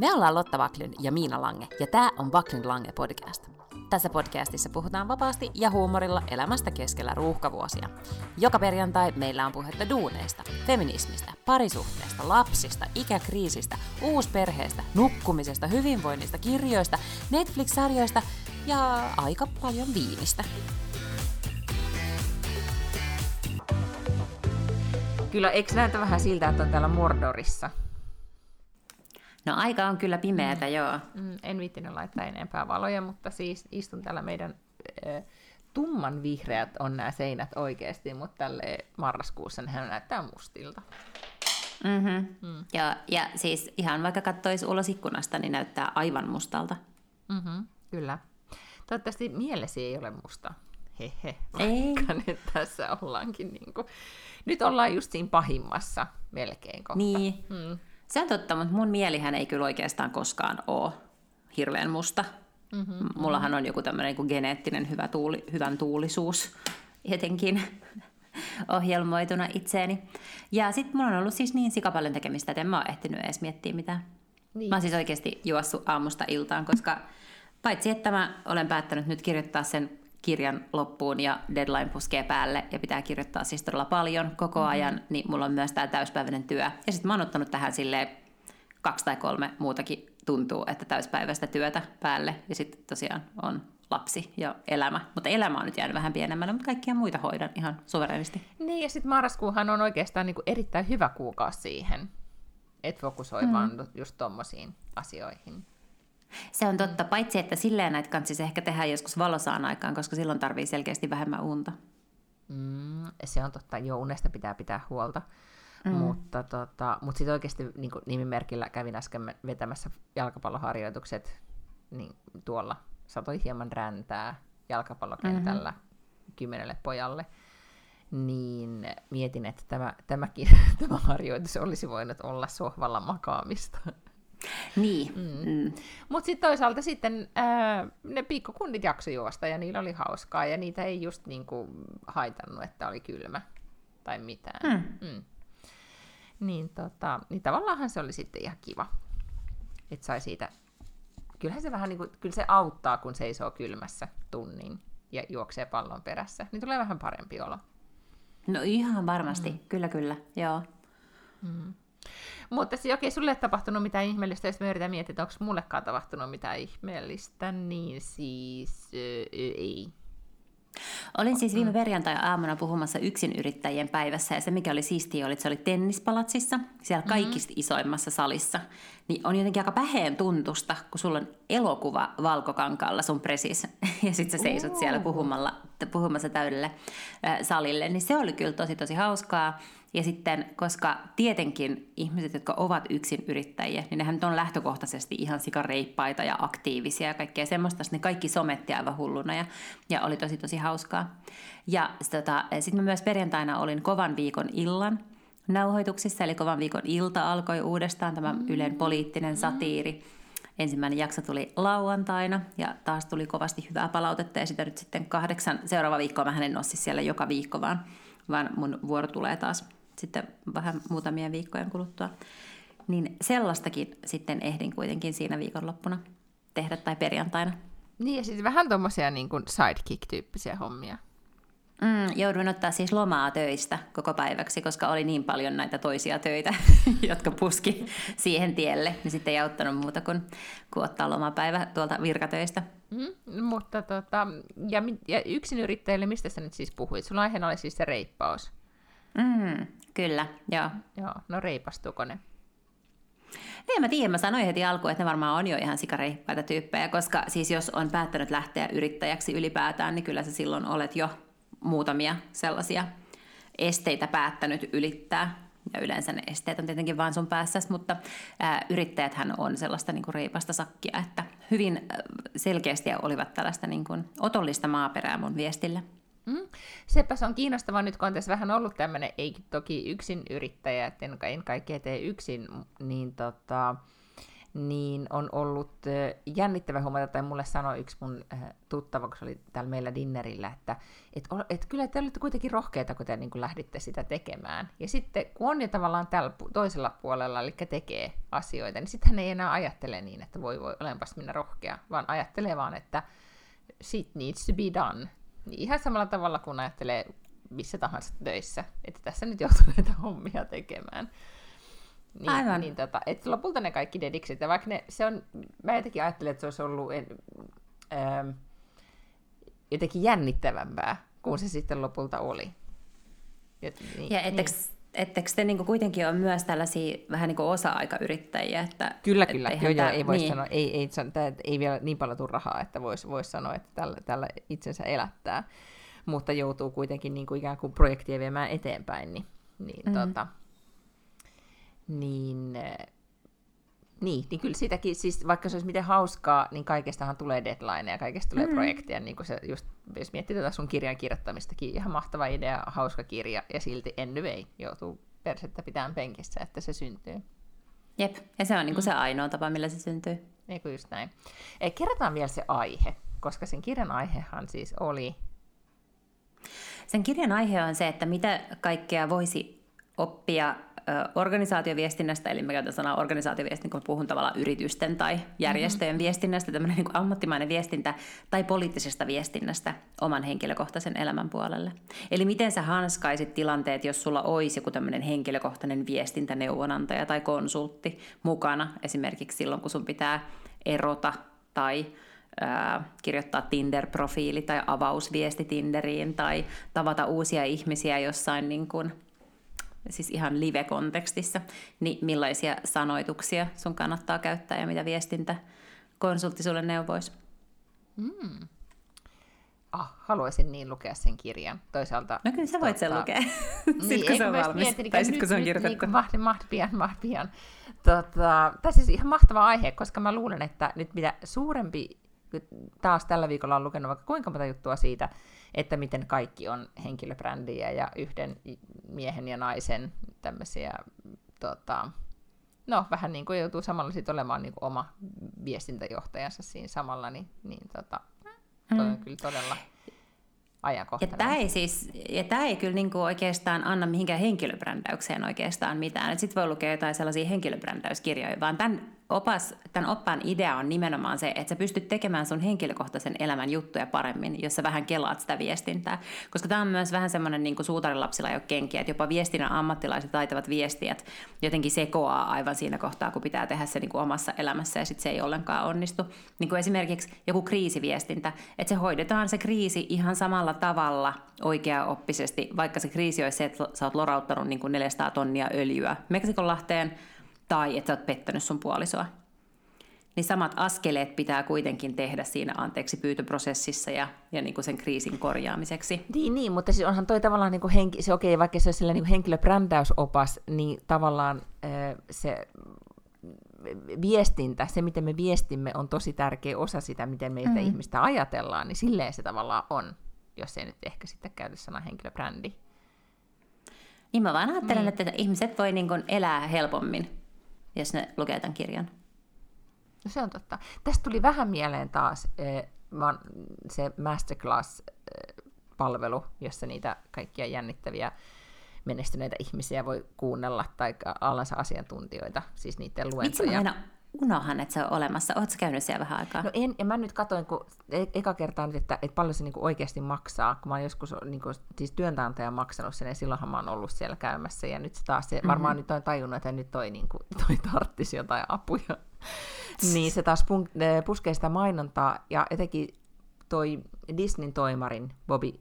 Me ollaan Lotta Vaklyn ja Miina Lange, ja tämä on Vaklyn Lange podcast. Tässä podcastissa puhutaan vapaasti ja huumorilla elämästä keskellä ruuhkavuosia. Joka perjantai meillä on puhetta duuneista, feminismistä, parisuhteesta, lapsista, ikäkriisistä, uusperheestä, nukkumisesta, hyvinvoinnista, kirjoista, Netflix-sarjoista ja aika paljon viinistä. Kyllä, eikö näytä vähän siltä, että on täällä Mordorissa? No aika on kyllä pimeätä, mm. joo. Mm, en viittinyt laittaa enempää valoja, mutta siis istun täällä meidän äh, tumman vihreät on nämä seinät oikeasti, mutta tälle marraskuussa nehän näyttää mustilta. Mm-hmm. Mm. Ja, ja siis ihan vaikka katsoisi ulos ikkunasta, niin näyttää aivan mustalta. Mm-hmm, kyllä. Toivottavasti mielesi ei ole musta. Hehe, ei. nyt tässä ollaankin niin kuin... Nyt ollaan just siinä pahimmassa melkein kohta. Niin. Mm. Se on totta, mutta mun mielihän ei kyllä oikeastaan koskaan ole hirveän musta. Mm-hmm, Mullahan on joku tämmöinen niin geneettinen hyvä tuuli, hyvän tuulisuus jotenkin ohjelmoituna itseeni. Ja sitten mulla on ollut siis niin sikapaljon tekemistä, että en mä ole ehtinyt edes miettiä mitään. Niin. Mä oon siis oikeasti juossut aamusta iltaan, koska paitsi että mä olen päättänyt nyt kirjoittaa sen kirjan loppuun ja deadline puskee päälle ja pitää kirjoittaa siis todella paljon koko mm-hmm. ajan, niin mulla on myös tämä täyspäiväinen työ. Ja sitten mä oon ottanut tähän silleen kaksi tai kolme muutakin tuntuu, että täyspäiväistä työtä päälle. Ja sitten tosiaan on lapsi ja elämä. Mutta elämä on nyt jäänyt vähän pienemmälle, mutta kaikkia muita hoidan ihan suverenisti. Niin, ja sitten marraskuuhan on oikeastaan niinku erittäin hyvä kuukausi siihen, että fokusoi mm. vaan just tommosiin asioihin. Se on totta, paitsi että silleen näitä kanssisi ehkä tehdä joskus valosaan aikaan, koska silloin tarvii selkeästi vähemmän unta. Mm, se on totta, jo unesta pitää pitää huolta. Mm. Mutta, tota, mutta sitten oikeasti niin nimimerkillä kävin äsken vetämässä jalkapalloharjoitukset niin tuolla satoi hieman räntää jalkapallokentällä mm-hmm. kymmenelle pojalle. Niin mietin, että tämä, tämäkin tämä harjoitus olisi voinut olla sohvalla makaamista. Niin. Mm. Mm. Mutta sitten toisaalta sitten ää, ne pikkukunnit jaksoi juosta ja niillä oli hauskaa ja niitä ei just niinku haitannut, että oli kylmä tai mitään. Mm. Mm. Niin, tota, niin tavallaanhan se oli sitten ihan kiva, että sai siitä, kyllähän se vähän niin kuin, kyllä se auttaa, kun seisoo kylmässä tunnin ja juoksee pallon perässä, niin tulee vähän parempi olo. No ihan varmasti, mm. kyllä kyllä, joo. Mm. Mutta siis okei, sulle ei tapahtunut mitään ihmeellistä, jos me yritän miettiä, että onko mullekaan tapahtunut mitään ihmeellistä, niin siis öö, ei. Olin siis viime perjantai-aamuna puhumassa yrittäjien päivässä ja se mikä oli siistiä oli, että se oli tennispalatsissa, siellä mhm. kaikista mm-hmm. isoimmassa salissa. Niin on jotenkin aika päheen tuntusta, kun sulla on elokuva valkokankaalla sun presis ja sitten sä seisot siellä puhumalla, puhumassa täydelle äh, salille. Niin se oli kyllä tosi tosi hauskaa. Ja sitten, koska tietenkin ihmiset, jotka ovat yksin yrittäjiä, niin nehän nyt on lähtökohtaisesti ihan sikareippaita ja aktiivisia ja kaikkea semmoista. Ne kaikki sometti aivan hulluna ja, ja oli tosi tosi hauskaa. Ja tota, sitten mä myös perjantaina olin kovan viikon illan nauhoituksissa, eli kovan viikon ilta alkoi uudestaan tämä Ylen poliittinen satiiri. Ensimmäinen jakso tuli lauantaina ja taas tuli kovasti hyvää palautetta ja sitä nyt sitten kahdeksan, seuraava viikko mä en ole siis siellä joka viikko, vaan, vaan mun vuoro tulee taas sitten vähän muutamia viikkojen kuluttua. Niin sellaistakin sitten ehdin kuitenkin siinä viikonloppuna tehdä tai perjantaina. Niin ja siis vähän tuommoisia niin sidekick-tyyppisiä hommia. Mm, jouduin ottaa siis lomaa töistä koko päiväksi, koska oli niin paljon näitä toisia töitä, jotka puski siihen tielle. Niin sitten ei auttanut muuta kuin, kuin ottaa lomapäivä tuolta virkatöistä. Mm, mutta tota, ja, ja yksin yrittäjille, mistä sä nyt siis puhuit? Sulla aiheena oli siis se reippaus. Mm, kyllä, joo. Joo, no reipastuuko ne? En mä tiedä, mä sanoin heti alkuun, että ne varmaan on jo ihan sikareippaita tyyppejä, koska siis jos on päättänyt lähteä yrittäjäksi ylipäätään, niin kyllä sä silloin olet jo muutamia sellaisia esteitä päättänyt ylittää. Ja yleensä ne esteet on tietenkin vain sun päässä, mutta ää, yrittäjäthän on sellaista niin kuin reipasta sakkia, että hyvin selkeästi olivat tällaista niin kuin otollista maaperää mun viestille. Mm. Sepä se on kiinnostavaa nyt, kun on tässä vähän ollut tämmöinen, ei toki yksin yrittäjä, että en, en kaikkea tee yksin, niin tota, niin on ollut jännittävä huomata, tai mulle sanoi yksi mun tuttava, kun se oli täällä meillä dinnerillä, että et, et kyllä te olitte kuitenkin rohkeita, kun te niin kuin lähditte sitä tekemään. Ja sitten kun on jo tavallaan tällä toisella puolella, eli tekee asioita, niin sitten ei enää ajattele niin, että voi voi, olenpas minä rohkea, vaan ajattelee vaan, että shit needs to be done. Ihan samalla tavalla kuin ajattelee missä tahansa töissä, että tässä nyt joutuu näitä hommia tekemään. Niin, Aivan. Niin, tota, että lopulta ne kaikki dedikset, ja vaikka ne, se on, mä jotenkin ajattelen, että se olisi ollut en, ähm, jotenkin jännittävämpää, kuin se sitten lopulta oli. Ja, niin, ja etteikö, niin. Ettekö te niinku kuitenkin ole myös tällaisia vähän niin kuin osa-aikayrittäjiä? Että, kyllä, kyllä. Joo, joo, ei voi niin. sanoa, ei, ei, ei, ei vielä niin paljon tule rahaa, että voisi vois sanoa, että tällä, tällä itsensä elättää, mutta joutuu kuitenkin niin kuin ikään kuin projektia viemään eteenpäin, niin, niin mm. tota, niin, niin, niin kyllä sitäkin, siis vaikka se olisi miten hauskaa, niin kaikestahan tulee deadline ja kaikesta tulee mm. projekteja, niin kuin se just, jos miettii tätä sun kirjan kirjoittamistakin, ihan mahtava idea, hauska kirja, ja silti anyway joutuu persettä pitämään penkissä, että se syntyy. Jep, ja se on niin kuin mm. se ainoa tapa, millä se syntyy. Niin kuin just näin. E, kerrotaan vielä se aihe, koska sen kirjan aihehan siis oli... Sen kirjan aihe on se, että mitä kaikkea voisi oppia organisaatioviestinnästä, eli mä käytän sanaa organisaatioviestintä, kun puhun tavallaan yritysten tai järjestöjen mm-hmm. viestinnästä, tämmöinen niin ammattimainen viestintä tai poliittisesta viestinnästä oman henkilökohtaisen elämän puolelle. Eli miten sä hanskaisit tilanteet, jos sulla olisi joku tämmöinen henkilökohtainen viestintäneuvonantaja tai konsultti mukana, esimerkiksi silloin, kun sun pitää erota tai kirjoittaa Tinder-profiili tai avausviesti Tinderiin tai tavata uusia ihmisiä jossain niin kuin siis ihan live-kontekstissa, niin millaisia sanoituksia sun kannattaa käyttää ja mitä viestintä konsultti sulle neuvoisi? Mm. Ah, haluaisin niin lukea sen kirjan. Toisaalta... No kyllä sä voit tota... sen lukea, niin, kun se on valmis, mietin, tai sitten kun se on kirjoitettu. Niin, mahti, mahti pian, mahti pian. Tota, tämä siis ihan mahtava aihe, koska mä luulen, että nyt mitä suurempi, taas tällä viikolla on lukenut vaikka kuinka monta juttua siitä, että miten kaikki on henkilöbrändiä ja yhden miehen ja naisen tämmöisiä, tota, no vähän niin kuin joutuu samalla sitten olemaan niin kuin oma viestintäjohtajansa siinä samalla, niin, niin tota, toi on mm. kyllä todella ajankohtainen. Ja tämä ei, siis, ja tämä ei kyllä niinku oikeastaan anna mihinkään henkilöbrändäykseen oikeastaan mitään. Sitten voi lukea jotain sellaisia henkilöbrändäyskirjoja, vaan tämän opas, tämän oppaan idea on nimenomaan se, että sä pystyt tekemään sun henkilökohtaisen elämän juttuja paremmin, jos sä vähän kelaat sitä viestintää. Koska tämä on myös vähän semmoinen niin suutarilapsilla ole kenkiä, että jopa viestinnän ammattilaiset taitavat viestijät jotenkin sekoaa aivan siinä kohtaa, kun pitää tehdä se niin kuin omassa elämässä ja sitten se ei ollenkaan onnistu. Niin kuin esimerkiksi joku kriisiviestintä, että se hoidetaan se kriisi ihan samalla tavalla oikea-oppisesti, vaikka se kriisi olisi se, että sä oot lorauttanut niin kuin 400 tonnia öljyä Meksikonlahteen, tai että sä oot pettänyt sun puolisoa. Niin samat askeleet pitää kuitenkin tehdä siinä anteeksi pyytöprosessissa ja, ja niin kuin sen kriisin korjaamiseksi. Niin, niin mutta siis onhan toi tavallaan niin kuin henki, se okei, okay, vaikka se olisi niin henkilöbrändäysopas, niin tavallaan se viestintä, se miten me viestimme on tosi tärkeä osa sitä, miten meitä mm. ihmistä ajatellaan, niin silleen se tavallaan on, jos ei nyt ehkä sitten käytä sana henkilöbrändi. Niin mä vaan ajattelen, niin. että ihmiset voi niin elää helpommin jos ne lukee tämän kirjan. No se on totta. Tästä tuli vähän mieleen taas eh, se masterclass-palvelu, jossa niitä kaikkia jännittäviä menestyneitä ihmisiä voi kuunnella, tai alansa asiantuntijoita, siis niiden luentoja. Vitsi, aina unohan, että se on olemassa. Oletko käynyt siellä vähän aikaa? No en, ja mä nyt katsoin, kun e- eka kertaa nyt, että, että paljon se niinku oikeasti maksaa, kun mä oon joskus niinku, siis työnantaja maksanut sen, ja silloinhan mä oon ollut siellä käymässä, ja nyt se taas, se, mm-hmm. varmaan nyt on tajunnut, että nyt toi, niinku, toi tarttisi jotain apuja. niin se taas pun- puskee sitä mainontaa, ja etenkin toi Disneyn toimarin Bobby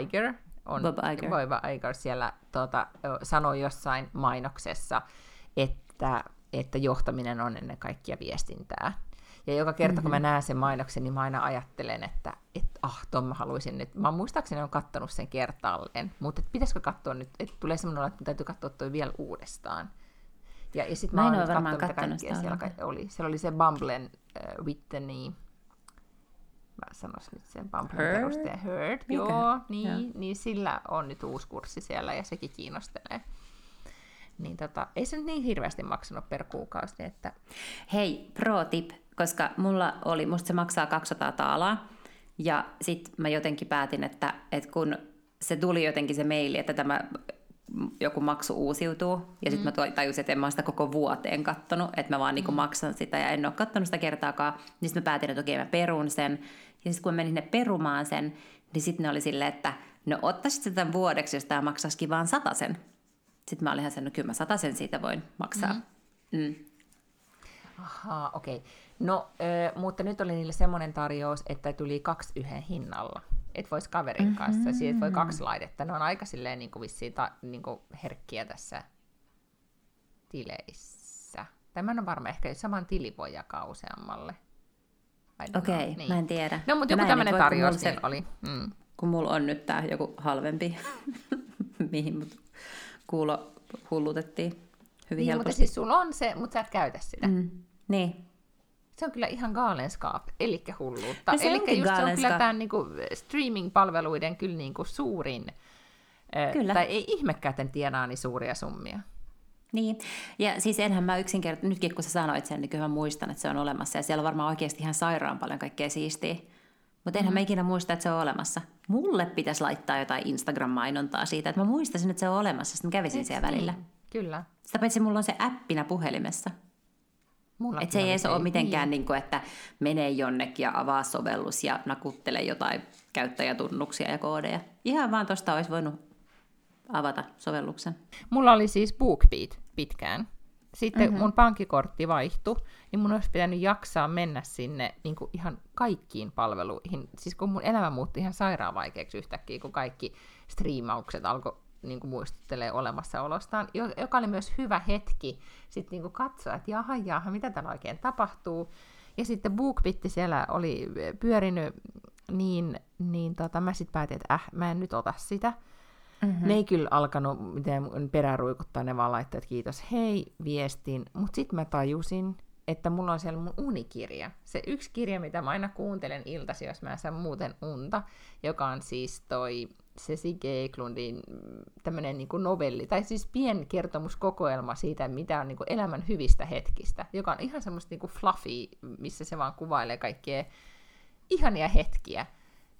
Iger, on, Bob Iger. Bob Iger siellä tota, sanoi jossain mainoksessa, että että johtaminen on ennen kaikkea viestintää. Ja joka kerta, mm-hmm. kun mä mhm. näen sen mainoksen, niin mä aina ajattelen, että et, ah, ton mä haluaisin nyt. Mä muistaakseni on kattonut sen kertaalleen, mutta pitäisikö katsoa nyt, että tulee semmoinen että täytyy katsoa toi vielä uudestaan. Ja, ja sitten mä, mä oon varmaan katsonut mitä siellä oli. Siellä oli se Bumblen uh, Whitney, mä sanoisin nyt sen Bumblen perustaja Heard. Joo, niin, niin sillä on nyt uusi kurssi siellä ja sekin kiinnostelee. Niin tota, ei se nyt niin hirveästi maksanut per kuukausi. Että... Hei, pro tip, koska mulla oli, musta se maksaa 200 taalaa, ja sitten mä jotenkin päätin, että, että kun se tuli jotenkin se maili, että tämä joku maksu uusiutuu, ja sitten mm. mä tajusin, että en mä sitä koko vuoteen kattonut, että mä vaan niinku mm. maksan sitä, ja en ole kattonut sitä kertaakaan, niin sitten mä päätin, että okei, mä perun sen, ja sitten kun mä menin sinne perumaan sen, niin sitten ne oli silleen, että no ottaisit sitä tämän vuodeksi, jos tämä maksaisikin vaan sen. Sitten mä olin ihan sen, no kyllä mä sen siitä voin maksaa. Mm. Mm. Ahaa, okei. Okay. No, äh, mutta nyt oli niille semmoinen tarjous, että tuli kaksi yhden hinnalla. Et voisi kaverin mm-hmm. kanssa, siitä voi kaksi laitetta. Ne on aika silleen niin kuin vissiin ta, niin kuin herkkiä tässä tileissä. Tämän on varmaan ehkä saman tili voi jakaa useammalle. Okei, okay, niin. mä en tiedä. No, mutta joku tämmöinen tarjous se oli. Mm. Kun mulla on nyt tää joku halvempi, mihin mut kuulo hullutettiin hyvin niin, helposti. mutta siis sulla on se, mutta sä et käytä sitä. Mm. Niin. Se on kyllä ihan gaalenskaap, eli hulluutta. No se eli just se on kyllä tämän niin kuin, streaming-palveluiden kyllä niin kuin, suurin, kyllä. tai ei ihmekään, että tienaa niin suuria summia. Niin, ja siis enhän mä yksinkertaisesti, nytkin kun sä sanoit sen, niin kyllä mä muistan, että se on olemassa, ja siellä on varmaan oikeasti ihan sairaan paljon kaikkea siistiä. Mutta enhän mm. mä ikinä muista, että se on olemassa. Mulle pitäisi laittaa jotain Instagram-mainontaa siitä, että mä muistaisin, että se on olemassa, sitten mä kävisin siellä välillä. Niin? Kyllä. Sitä paitsi mulla on se appina puhelimessa. Mulla että se ei edes ole mitenkään, niin. Niin kuin, että menee jonnekin ja avaa sovellus ja nakuttelee jotain käyttäjätunnuksia ja koodeja. Ihan vaan tuosta olisi voinut avata sovelluksen. Mulla oli siis BookBeat pitkään. Sitten mm-hmm. mun pankkikortti vaihtui, niin mun olisi pitänyt jaksaa mennä sinne niin kuin ihan kaikkiin palveluihin. Siis kun mun elämä muutti ihan sairaan vaikeaksi yhtäkkiä, kun kaikki striimaukset alkoi niin kuin muistuttelee olemassaolostaan, joka oli myös hyvä hetki sitten niin kuin katsoa, että jaha, jaha, mitä täällä oikein tapahtuu. Ja sitten BookBitti siellä oli pyörinyt, niin, niin tota, mä sitten päätin, että äh, mä en nyt ota sitä. Mm-hmm. Ne ei kyllä alkanut miten peräruikuttaa, ne vaan laittaa, että kiitos hei viestin. Mutta sitten mä tajusin, että mulla on siellä mun unikirja. Se yksi kirja, mitä mä aina kuuntelen iltasi, jos mä en saa muuten unta, joka on siis toi Ceci Geeklundin mm, tämmöinen niin novelli, tai siis pien kertomuskokoelma siitä, mitä on niin kuin elämän hyvistä hetkistä, joka on ihan semmoista niin kuin fluffy, missä se vaan kuvailee kaikkea ihania hetkiä.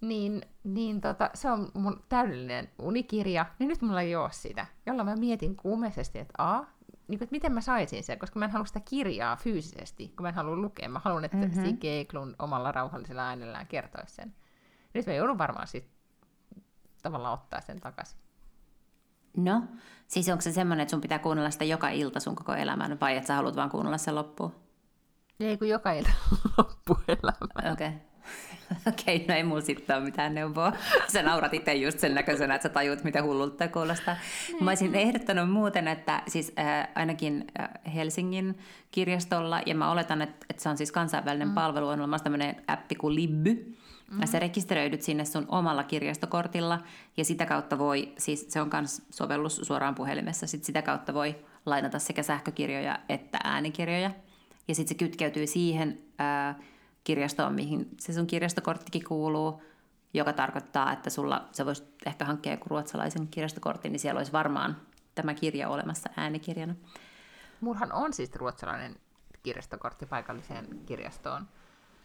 Niin, niin tota, se on mun täydellinen unikirja, niin nyt mulla ei ole sitä, jolla mä mietin kuumeisesti, että a, niin kuin, että miten mä saisin sen, koska mä en halua sitä kirjaa fyysisesti, kun mä en halua lukea. Mä haluan, että mm-hmm. Sige Eklund omalla rauhallisella äänellään kertoisi sen. Nyt mä joudun varmaan sitten tavallaan ottaa sen takaisin. No, siis onko se semmoinen, että sun pitää kuunnella sitä joka ilta sun koko elämän, vai että sä haluat vaan kuunnella sen loppuun? Ei, kun joka ilta loppuelämä. Okei. Okay. Okei, okay, no ei mulla sitten ole mitään neuvoa. Sä naurat itse just sen näköisenä, että sä tajut, mitä hullulta kuulostaa. Niin. Mä olisin ehdottanut muuten, että siis äh, ainakin äh, Helsingin kirjastolla, ja mä oletan, että, että se on siis kansainvälinen mm. palvelu, on olemassa tämmöinen appi kuin Libby, Mm-hmm. Sä rekisteröidyt sinne sun omalla kirjastokortilla ja sitä kautta voi, siis se on myös sovellus suoraan puhelimessa, sit sitä kautta voi lainata sekä sähkökirjoja että äänikirjoja. Ja sitten se kytkeytyy siihen ää, kirjastoon, mihin se sun kirjastokorttikin kuuluu, joka tarkoittaa, että sulla, sä voisit ehkä hankkia joku ruotsalaisen kirjastokortin, niin siellä olisi varmaan tämä kirja olemassa äänikirjana. Mullahan on siis ruotsalainen kirjastokortti paikalliseen kirjastoon.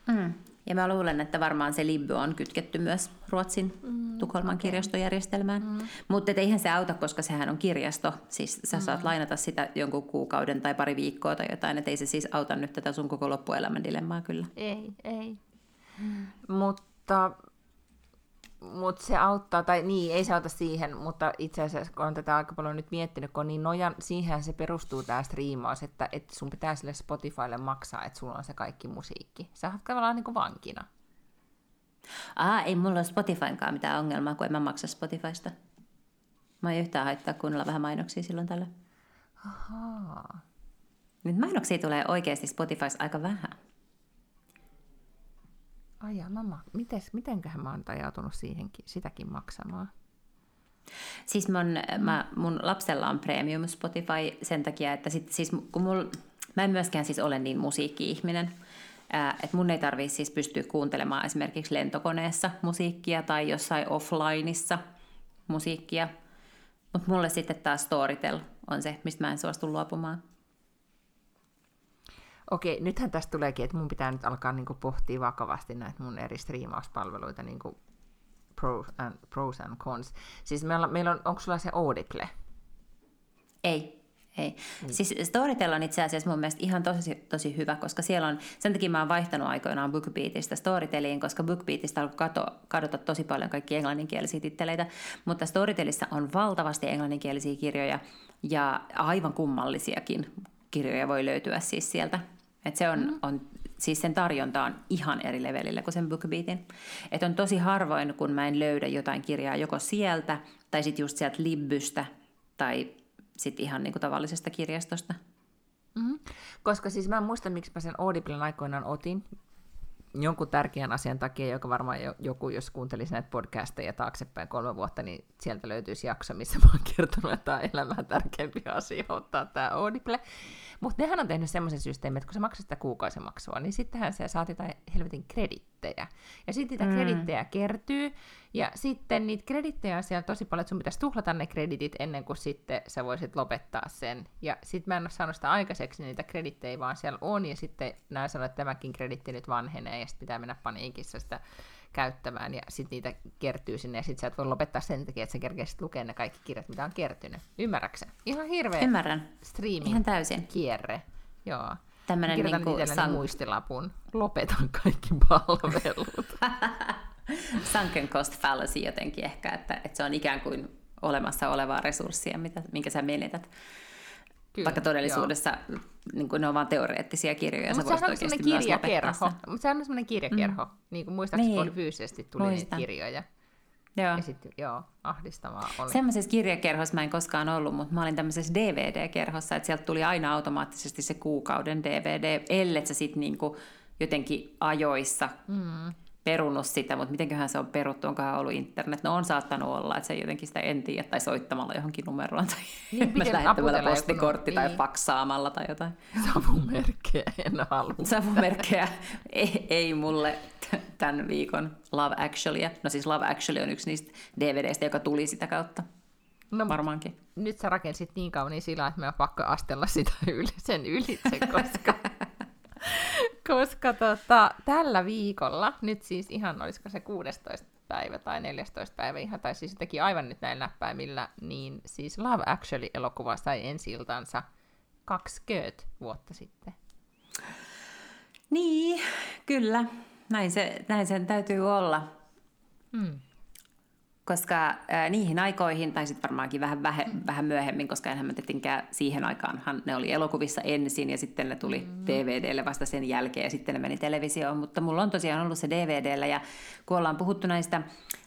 Mm. Ja mä luulen, että varmaan se Libby on kytketty myös Ruotsin mm, Tukholman okay. kirjastojärjestelmään. Mm. Mutta eihän se auta, koska sehän on kirjasto. Siis sä mm. saat lainata sitä jonkun kuukauden tai pari viikkoa tai jotain. Että ei se siis auta nyt tätä sun koko loppuelämän dilemmaa kyllä. Ei, ei. Mm. Mutta mutta se auttaa, tai niin, ei se auta siihen, mutta itse asiassa kun on tätä aika paljon nyt miettinyt, kun niin nojan, siihen se perustuu tämä striimaus, että, että sun pitää sille Spotifylle maksaa, että sulla on se kaikki musiikki. Sä oot tavallaan niin kuin vankina. Aa, ei mulla ole Spotifynkaan mitään ongelmaa, kun en mä maksa Spotifysta. Mä en yhtään haittaa kuunnella vähän mainoksia silloin tällä. Ahaa. Nyt mainoksia tulee oikeasti Spotifys aika vähän. Ai ja, mama, mites, mitenköhän mä oon ajautunut siihenkin, sitäkin maksamaan? Siis mun, mä, mun lapsella on premium Spotify sen takia, että sit, siis kun mul, mä en myöskään siis ole niin musiikki-ihminen, että mun ei tarvii siis pystyä kuuntelemaan esimerkiksi lentokoneessa musiikkia tai jossain offlineissa musiikkia. Mutta mulle sitten taas Storytel on se, mistä mä en suostu luopumaan. Okei, nythän tästä tuleekin, että mun pitää nyt alkaa niin kuin, pohtia vakavasti näitä mun eri striimauspalveluita, niin kuin pros and, pros and cons. Siis meillä, meillä on, onko sulla se Audible? Ei, ei. Mm. Siis Storytel on itse asiassa mun mielestä ihan tosi, tosi hyvä, koska siellä on, sen takia mä oon vaihtanut aikoinaan BookBeatista Storyteliin, koska BookBeatista on kato, kadota tosi paljon kaikki englanninkielisiä titteleitä, mutta Storytelissa on valtavasti englanninkielisiä kirjoja ja aivan kummallisiakin kirjoja voi löytyä siis sieltä. Et se on, mm. on, siis sen tarjonta on ihan eri levelillä kuin sen BookBeatin. Et on tosi harvoin, kun mä en löydä jotain kirjaa joko sieltä, tai sitten just sieltä Libbystä, tai sitten ihan niinku tavallisesta kirjastosta. Mm-hmm. Koska siis mä en muista, miksi mä sen Audiblen aikoinaan otin, jonkun tärkeän asian takia, joka varmaan joku, jos kuuntelisi näitä podcasteja taaksepäin kolme vuotta, niin sieltä löytyisi jakso, missä mä oon kertonut, että tämä on elämään tärkeämpi asia ottaa tämä Audible. Mutta nehän on tehnyt semmoisen systeemin, että kun sä maksat sitä kuukausimaksua, niin sittenhän se saat jotain helvetin kredittejä. Ja sitten niitä mm. kredittejä kertyy, ja sitten niitä kredittejä on siellä tosi paljon, että sun pitäisi tuhlata ne kreditit ennen kuin sitten sä voisit lopettaa sen. Ja sitten mä en ole saanut sitä aikaiseksi, niin niitä kredittejä vaan siellä on, ja sitten näin sanoa, että tämäkin kreditti nyt vanhenee, ja sitten pitää mennä paniikissa sitä käyttämään, ja sitten niitä kertyy sinne, ja sitten sä et voi lopettaa sen takia, että sä kerkeäsit lukea ne kaikki kirjat, mitä on kertynyt. Ymmärräksä? Ihan hirveä Ymmärrän. streaming Ihan täysin. kierre. Joo. Tämmönen Kirjoitan niinku san... muistilapun. Lopetan kaikki palvelut. Sunken cost fallacy jotenkin ehkä, että, että se on ikään kuin olemassa olevaa resurssia, mitä, minkä sä menetät. Kyllä, Vaikka todellisuudessa niin kuin ne on vain teoreettisia kirjoja. Mutta sehän on sellainen kirjakerho. Mutta sehän on sellainen kirjakerho. Mm. Niin kuin muistaakseni niin. fyysisesti tuli Muistan. niitä kirjoja. Joo. Ja sitten joo, ahdistavaa oli. Semmoisessa kirjakerhossa mä en koskaan ollut, mutta mä olin tämmöisessä DVD-kerhossa, että sieltä tuli aina automaattisesti se kuukauden DVD, ellei sä sitten niinku jotenkin ajoissa mm perunut sitä, mutta mitenköhän se on peruttu, onkohan ollut internet. No on saattanut olla, että se jotenkin sitä en tiedä, tai soittamalla johonkin numeroon, tai niin, lähettämällä postikortti tai niin. faksaamalla tai jotain. Savumerkkejä en halua. Savumerkkejä ei, ei mulle tämän viikon Love Actuallyä. No siis Love Actually on yksi niistä DVDistä, joka tuli sitä kautta. No, Varmaankin. Nyt sä rakensit niin kauniin sillä, että me on pakko astella sitä yli, sen ylitse, koska koska tota, tällä viikolla, nyt siis ihan olisiko se 16 päivä tai 14 päivä ihan, tai siis teki aivan nyt näin näppäimillä, niin siis Love Actually-elokuva sai ensi iltansa 20 vuotta sitten. Niin, kyllä. Näin, se, näin sen täytyy olla. Hmm koska äh, niihin aikoihin, tai sitten varmaankin vähän, vähe, vähän myöhemmin, koska enhän mä tietenkään siihen aikaanhan ne oli elokuvissa ensin ja sitten ne tuli mm. DVDlle vasta sen jälkeen ja sitten ne meni televisioon, mutta mulla on tosiaan ollut se DVDllä ja kun ollaan puhuttu näistä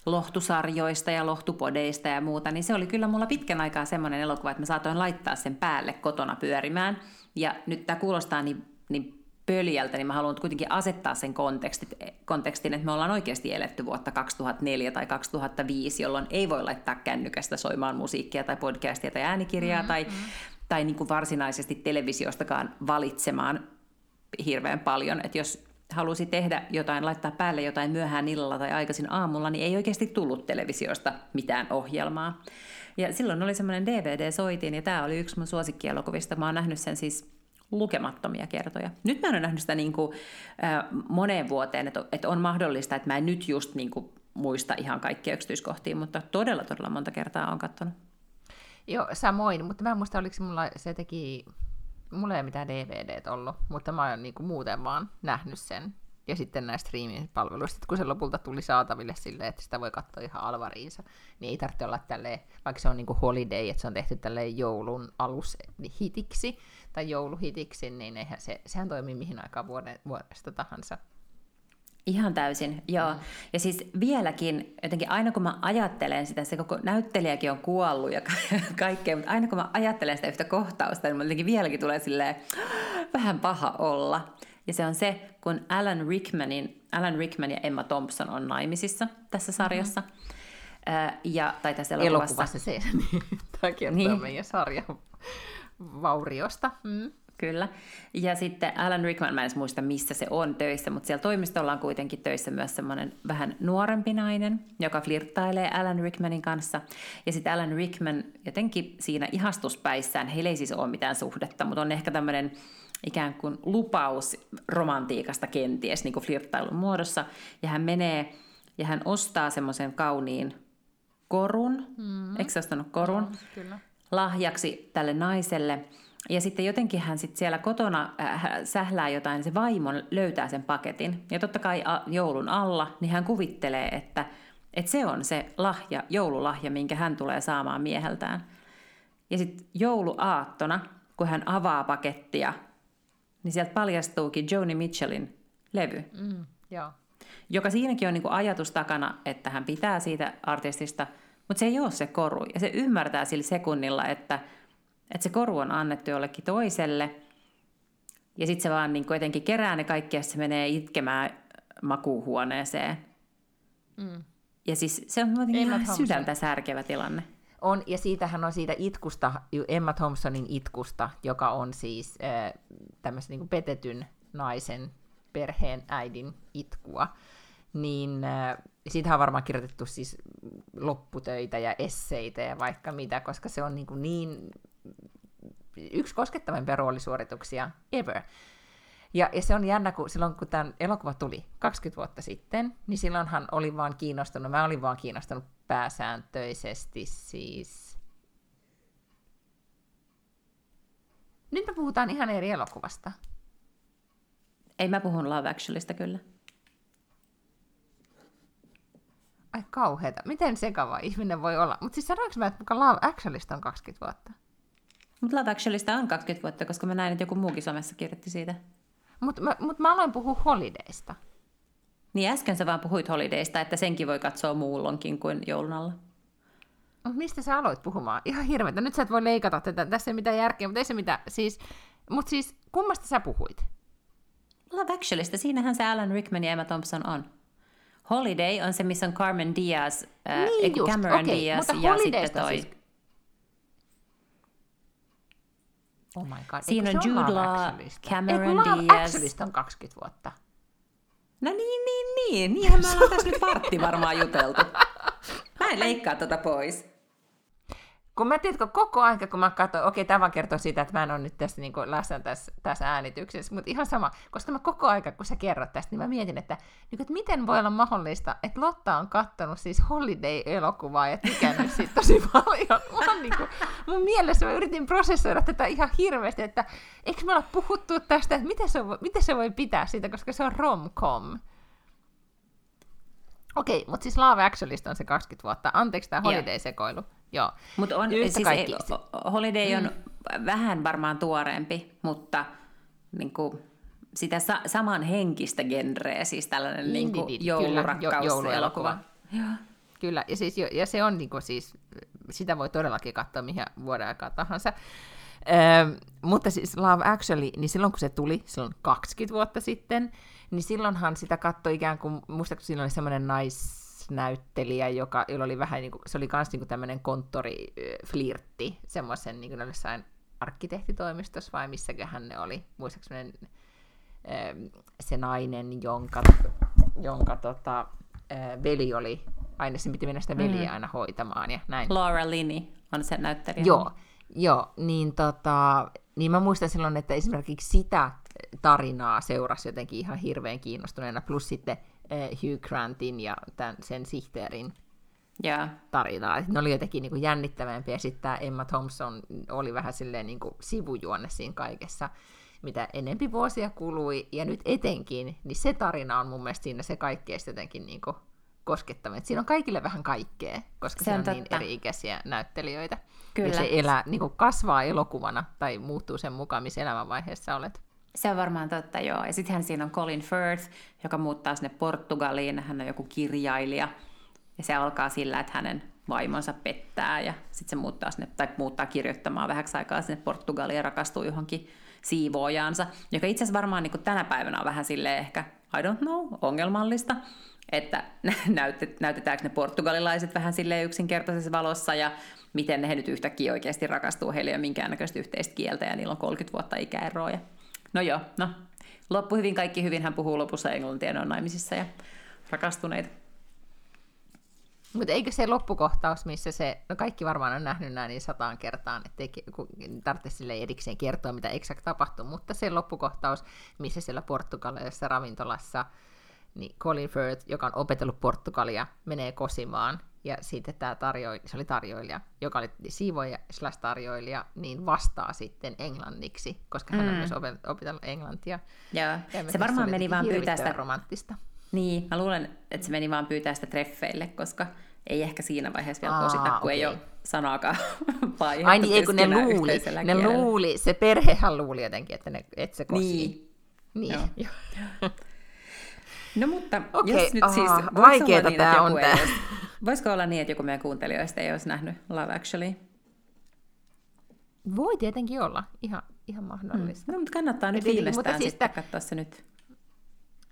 lohtusarjoista ja lohtupodeista ja muuta, niin se oli kyllä mulla pitkän aikaa semmoinen elokuva, että mä saatoin laittaa sen päälle kotona pyörimään ja nyt tämä kuulostaa niin, niin pöljältä, niin mä haluan kuitenkin asettaa sen kontekstin, kontekstin, että me ollaan oikeasti eletty vuotta 2004 tai 2005, jolloin ei voi laittaa kännykästä soimaan musiikkia tai podcastia tai äänikirjaa mm-hmm. tai, tai niin kuin varsinaisesti televisiostakaan valitsemaan hirveän paljon. Että jos halusi tehdä jotain, laittaa päälle jotain myöhään illalla tai aikaisin aamulla, niin ei oikeasti tullut televisiosta mitään ohjelmaa. Ja silloin oli semmoinen DVD-soitin, ja tämä oli yksi mun suosikkielokuvista. Mä oon nähnyt sen siis lukemattomia kertoja. Nyt mä en ole nähnyt sitä niin kuin, äh, moneen vuoteen, että, että on mahdollista, että mä en nyt just niin kuin, muista ihan kaikkia yksityiskohtia, mutta todella, todella monta kertaa on katsonut. Joo, samoin, mutta mä en muista, oliko mulla, se teki, mulla ei ole mitään DVDt ollut, mutta mä oon niin kuin muuten vaan nähnyt sen. Ja sitten näistä streaming-palveluista, kun se lopulta tuli saataville silleen, että sitä voi katsoa ihan alvariinsa, niin ei tarvitse olla tälleen, vaikka se on niin kuin holiday, että se on tehty tälleen joulun alushitiksi, tai jouluhitiksi, niin eihän se, sehän toimii mihin aikaan vuoden, vuodesta tahansa. Ihan täysin, joo. Mm. Ja siis vieläkin, jotenkin aina kun mä ajattelen sitä, se koko näyttelijäkin on kuollut ja kaikkea, mutta aina kun mä ajattelen sitä yhtä kohtausta, niin jotenkin vieläkin tulee silleen vähän paha olla. Ja se on se, kun Alan Rickmanin, Alan Rickman ja Emma Thompson on naimisissa tässä sarjassa. Mm-hmm. Ja, tai tässä elokuvassa. Elokuvassa se, niin, tämä kertoo niin. meidän sarjan vauriosta. Mm. Kyllä. Ja sitten Alan Rickman, mä en muista missä se on töissä, mutta siellä toimistolla on kuitenkin töissä myös semmoinen vähän nuorempi nainen, joka flirttailee Alan Rickmanin kanssa. Ja sitten Alan Rickman jotenkin siinä ihastuspäissään, heillä ei siis ole mitään suhdetta, mutta on ehkä tämmöinen ikään kuin lupaus romantiikasta kenties niin kuin flirttailun muodossa. Ja hän menee ja hän ostaa semmoisen kauniin korun, mm. eikö se ostanut korun? No, kyllä. Lahjaksi tälle naiselle. Ja sitten jotenkin hän sitten siellä kotona äh, sählää jotain, se vaimo löytää sen paketin. Ja totta kai a, joulun alla, niin hän kuvittelee, että, että se on se lahja, joululahja, minkä hän tulee saamaan mieheltään. Ja sitten jouluaattona, kun hän avaa pakettia, niin sieltä paljastuukin Joni Mitchellin levy. Mm, joo. Joka siinäkin on niin kuin ajatus takana, että hän pitää siitä artistista, mutta se ei ole se koru. Ja se ymmärtää sillä sekunnilla, että, että se koru on annettu jollekin toiselle. Ja sitten se vaan niin jotenkin kerää ne kaikki ja se menee itkemään makuuhuoneeseen. Mm. Ja siis se on jotenkin ihan sydäntä särkevä tilanne. On, ja siitähän on siitä itkusta, Emma Thompsonin itkusta, joka on siis äh, tämmöisen niin petetyn naisen perheen äidin itkua, niin äh, siitä on varmaan kirjoitettu siis lopputöitä ja esseitä ja vaikka mitä, koska se on niin, kuin niin yksi koskettavimpia roolisuorituksia ever. Ja, ja se on jännä, kun silloin kun tämä elokuva tuli 20 vuotta sitten, niin silloinhan oli vaan kiinnostunut, mä olin vaan kiinnostunut pääsääntöisesti siis... Nyt me puhutaan ihan eri elokuvasta. Ei mä puhun Love Actualista kyllä. Ai kauheeta. Miten sekava ihminen voi olla? Mutta siis sanoinko mä, että Love Actualista on 20 vuotta? Mutta Love Actualista on 20 vuotta, koska mä näin, että joku muukin somessa kirjoitti siitä. Mutta mä, mut mä aloin puhua Holidaysta. Niin äsken sä vaan puhuit Holidaysta, että senkin voi katsoa muullonkin kuin joulun alla. Mistä sä aloit puhumaan? Ihan hirveätä. Nyt sä et voi leikata tätä. Tässä ei mitään järkeä, mutta ei se mitään. Siis, mutta siis, kummasta sä puhuit? Love Actualista. Siinähän se Alan Rickman ja Emma Thompson on. Holiday on se, missä on Carmen Diaz, äh, niin just, Cameron okay, Diaz ja sitten toi... Siis... Oh my god. Siinä on Jude Law, Cameron Love Diaz. Actualista on 20 vuotta. No niin, niin, niin. Niinhän me ollaan tässä nyt partti varmaan juteltu. Mä en leikkaa tota pois kun mä tiedätkö, koko aika, kun mä katsoin, okei, tämä vaan kertoo sitä, että mä en ole nyt tässä niin läsnä tässä, tässä äänityksessä, mutta ihan sama, koska mä koko aika, kun sä kerrot tästä, niin mä mietin, että, niin, että miten voi olla mahdollista, että Lotta on kattonut siis Holiday-elokuvaa ja tykännyt siitä tosi paljon. Mä niin kuin, mun mielessä mä yritin prosessoida tätä ihan hirveästi, että eikö me olla puhuttu tästä, että miten se, voi, miten se voi pitää siitä, koska se on rom-com. Okei, mutta siis Love Actualista on se 20 vuotta. Anteeksi tämä Holiday-sekoilu. Joo. Mutta on, Yhtä siis ei, Holiday on mm. vähän varmaan tuoreempi, mutta niin kuin, sitä sa- samanhenkistä genreä, siis tällainen niin kuin joulurakkauselokuva. Joo. Kyllä, ja, siis, ja se on niin kuin, siis, sitä voi todellakin katsoa mihin vuoden aikaa tahansa. Öö, mutta siis Love Actually, niin silloin kun se tuli, silloin 20 vuotta sitten, niin silloinhan sitä katsoi ikään kuin, muistaakseni siinä oli semmoinen nais naisnäyttelijä, joka, jolla oli vähän, niin kuin, se oli myös niin tämmöinen konttoriflirtti, semmoisen niin kuin jossain arkkitehtitoimistossa vai missäköhän ne oli, muistaakseni se nainen, jonka, jonka tota, veli oli, aina se piti mennä sitä veliä mm. aina hoitamaan ja näin. Laura Linney on se näyttelijä. Joo, joo niin, tota, niin mä muistan silloin, että esimerkiksi sitä tarinaa seurasi jotenkin ihan hirveän kiinnostuneena, plus sitten Hugh Grantin ja tämän, sen sihteerin yeah. tarinaa. Ne oli jotenkin niin kuin jännittävämpiä, sitten tämä Emma Thompson oli vähän silleen niin kuin sivujuonne siinä kaikessa, mitä enempi vuosia kului, ja nyt etenkin, niin se tarina on mun mielestä siinä se kaikkein jotenkin niin kuin koskettavin. Siinä on kaikille vähän kaikkea, koska se on, on niin eri-ikäisiä näyttelijöitä. Kyllä. Ja se elää, niin kuin kasvaa elokuvana, tai muuttuu sen mukaan, missä elämänvaiheessa olet. Se on varmaan totta, joo. Ja sittenhän siinä on Colin Firth, joka muuttaa sinne Portugaliin. Hän on joku kirjailija. Ja se alkaa sillä, että hänen vaimonsa pettää ja sitten se muuttaa, sinne, tai muuttaa kirjoittamaan vähäksi aikaa sinne Portugaliin ja rakastuu johonkin siivoojaansa, joka itse asiassa varmaan niin tänä päivänä on vähän sille ehkä I don't know, ongelmallista, että näytetäänkö ne portugalilaiset vähän sille yksinkertaisessa valossa ja miten he nyt yhtäkkiä oikeasti rakastuu, heille ei ole minkäännäköistä yhteistä kieltä ja niillä on 30 vuotta ikäeroa. Ja... No joo, no. Loppu hyvin, kaikki hyvin, hän puhuu lopussa englantia, ne on naimisissa ja rakastuneita. Mutta eikö se loppukohtaus, missä se, no kaikki varmaan on nähnyt näin niin sataan kertaan, ettei tarvitse sille erikseen kertoa, mitä eksakt tapahtuu, mutta se loppukohtaus, missä siellä portugalilaisessa ravintolassa, niin Colin Firth, joka on opetellut portugalia, menee kosimaan, ja sitten tämä tarjoilija, se oli tarjoilija, joka oli siivoja slash tarjoilija, niin vastaa sitten englanniksi, koska hän on mm. myös opetellut englantia. Joo, se varmaan meni vaan pyytää sitä... romanttista. Niin, mä luulen, että se meni vaan pyytää sitä treffeille, koska ei ehkä siinä vaiheeessa vielä kosita, kun okay. ei ole sanaakaan vaihdettu Ai niin, ei kun ne luuli, ne luuli, se perhehän luuli jotenkin, että, ne, että se kosii. Niin. Niin. Joo. no mutta, okay, jos nyt siis... Vaikeeta niin, tämä on tämä. Voisiko olla niin, että joku meidän kuuntelijoista ei olisi nähnyt Love Actually? Voi tietenkin olla, ihan, ihan mahdollista. Hmm. No, mutta kannattaa nyt viimeistään siis sitten katsoa se nyt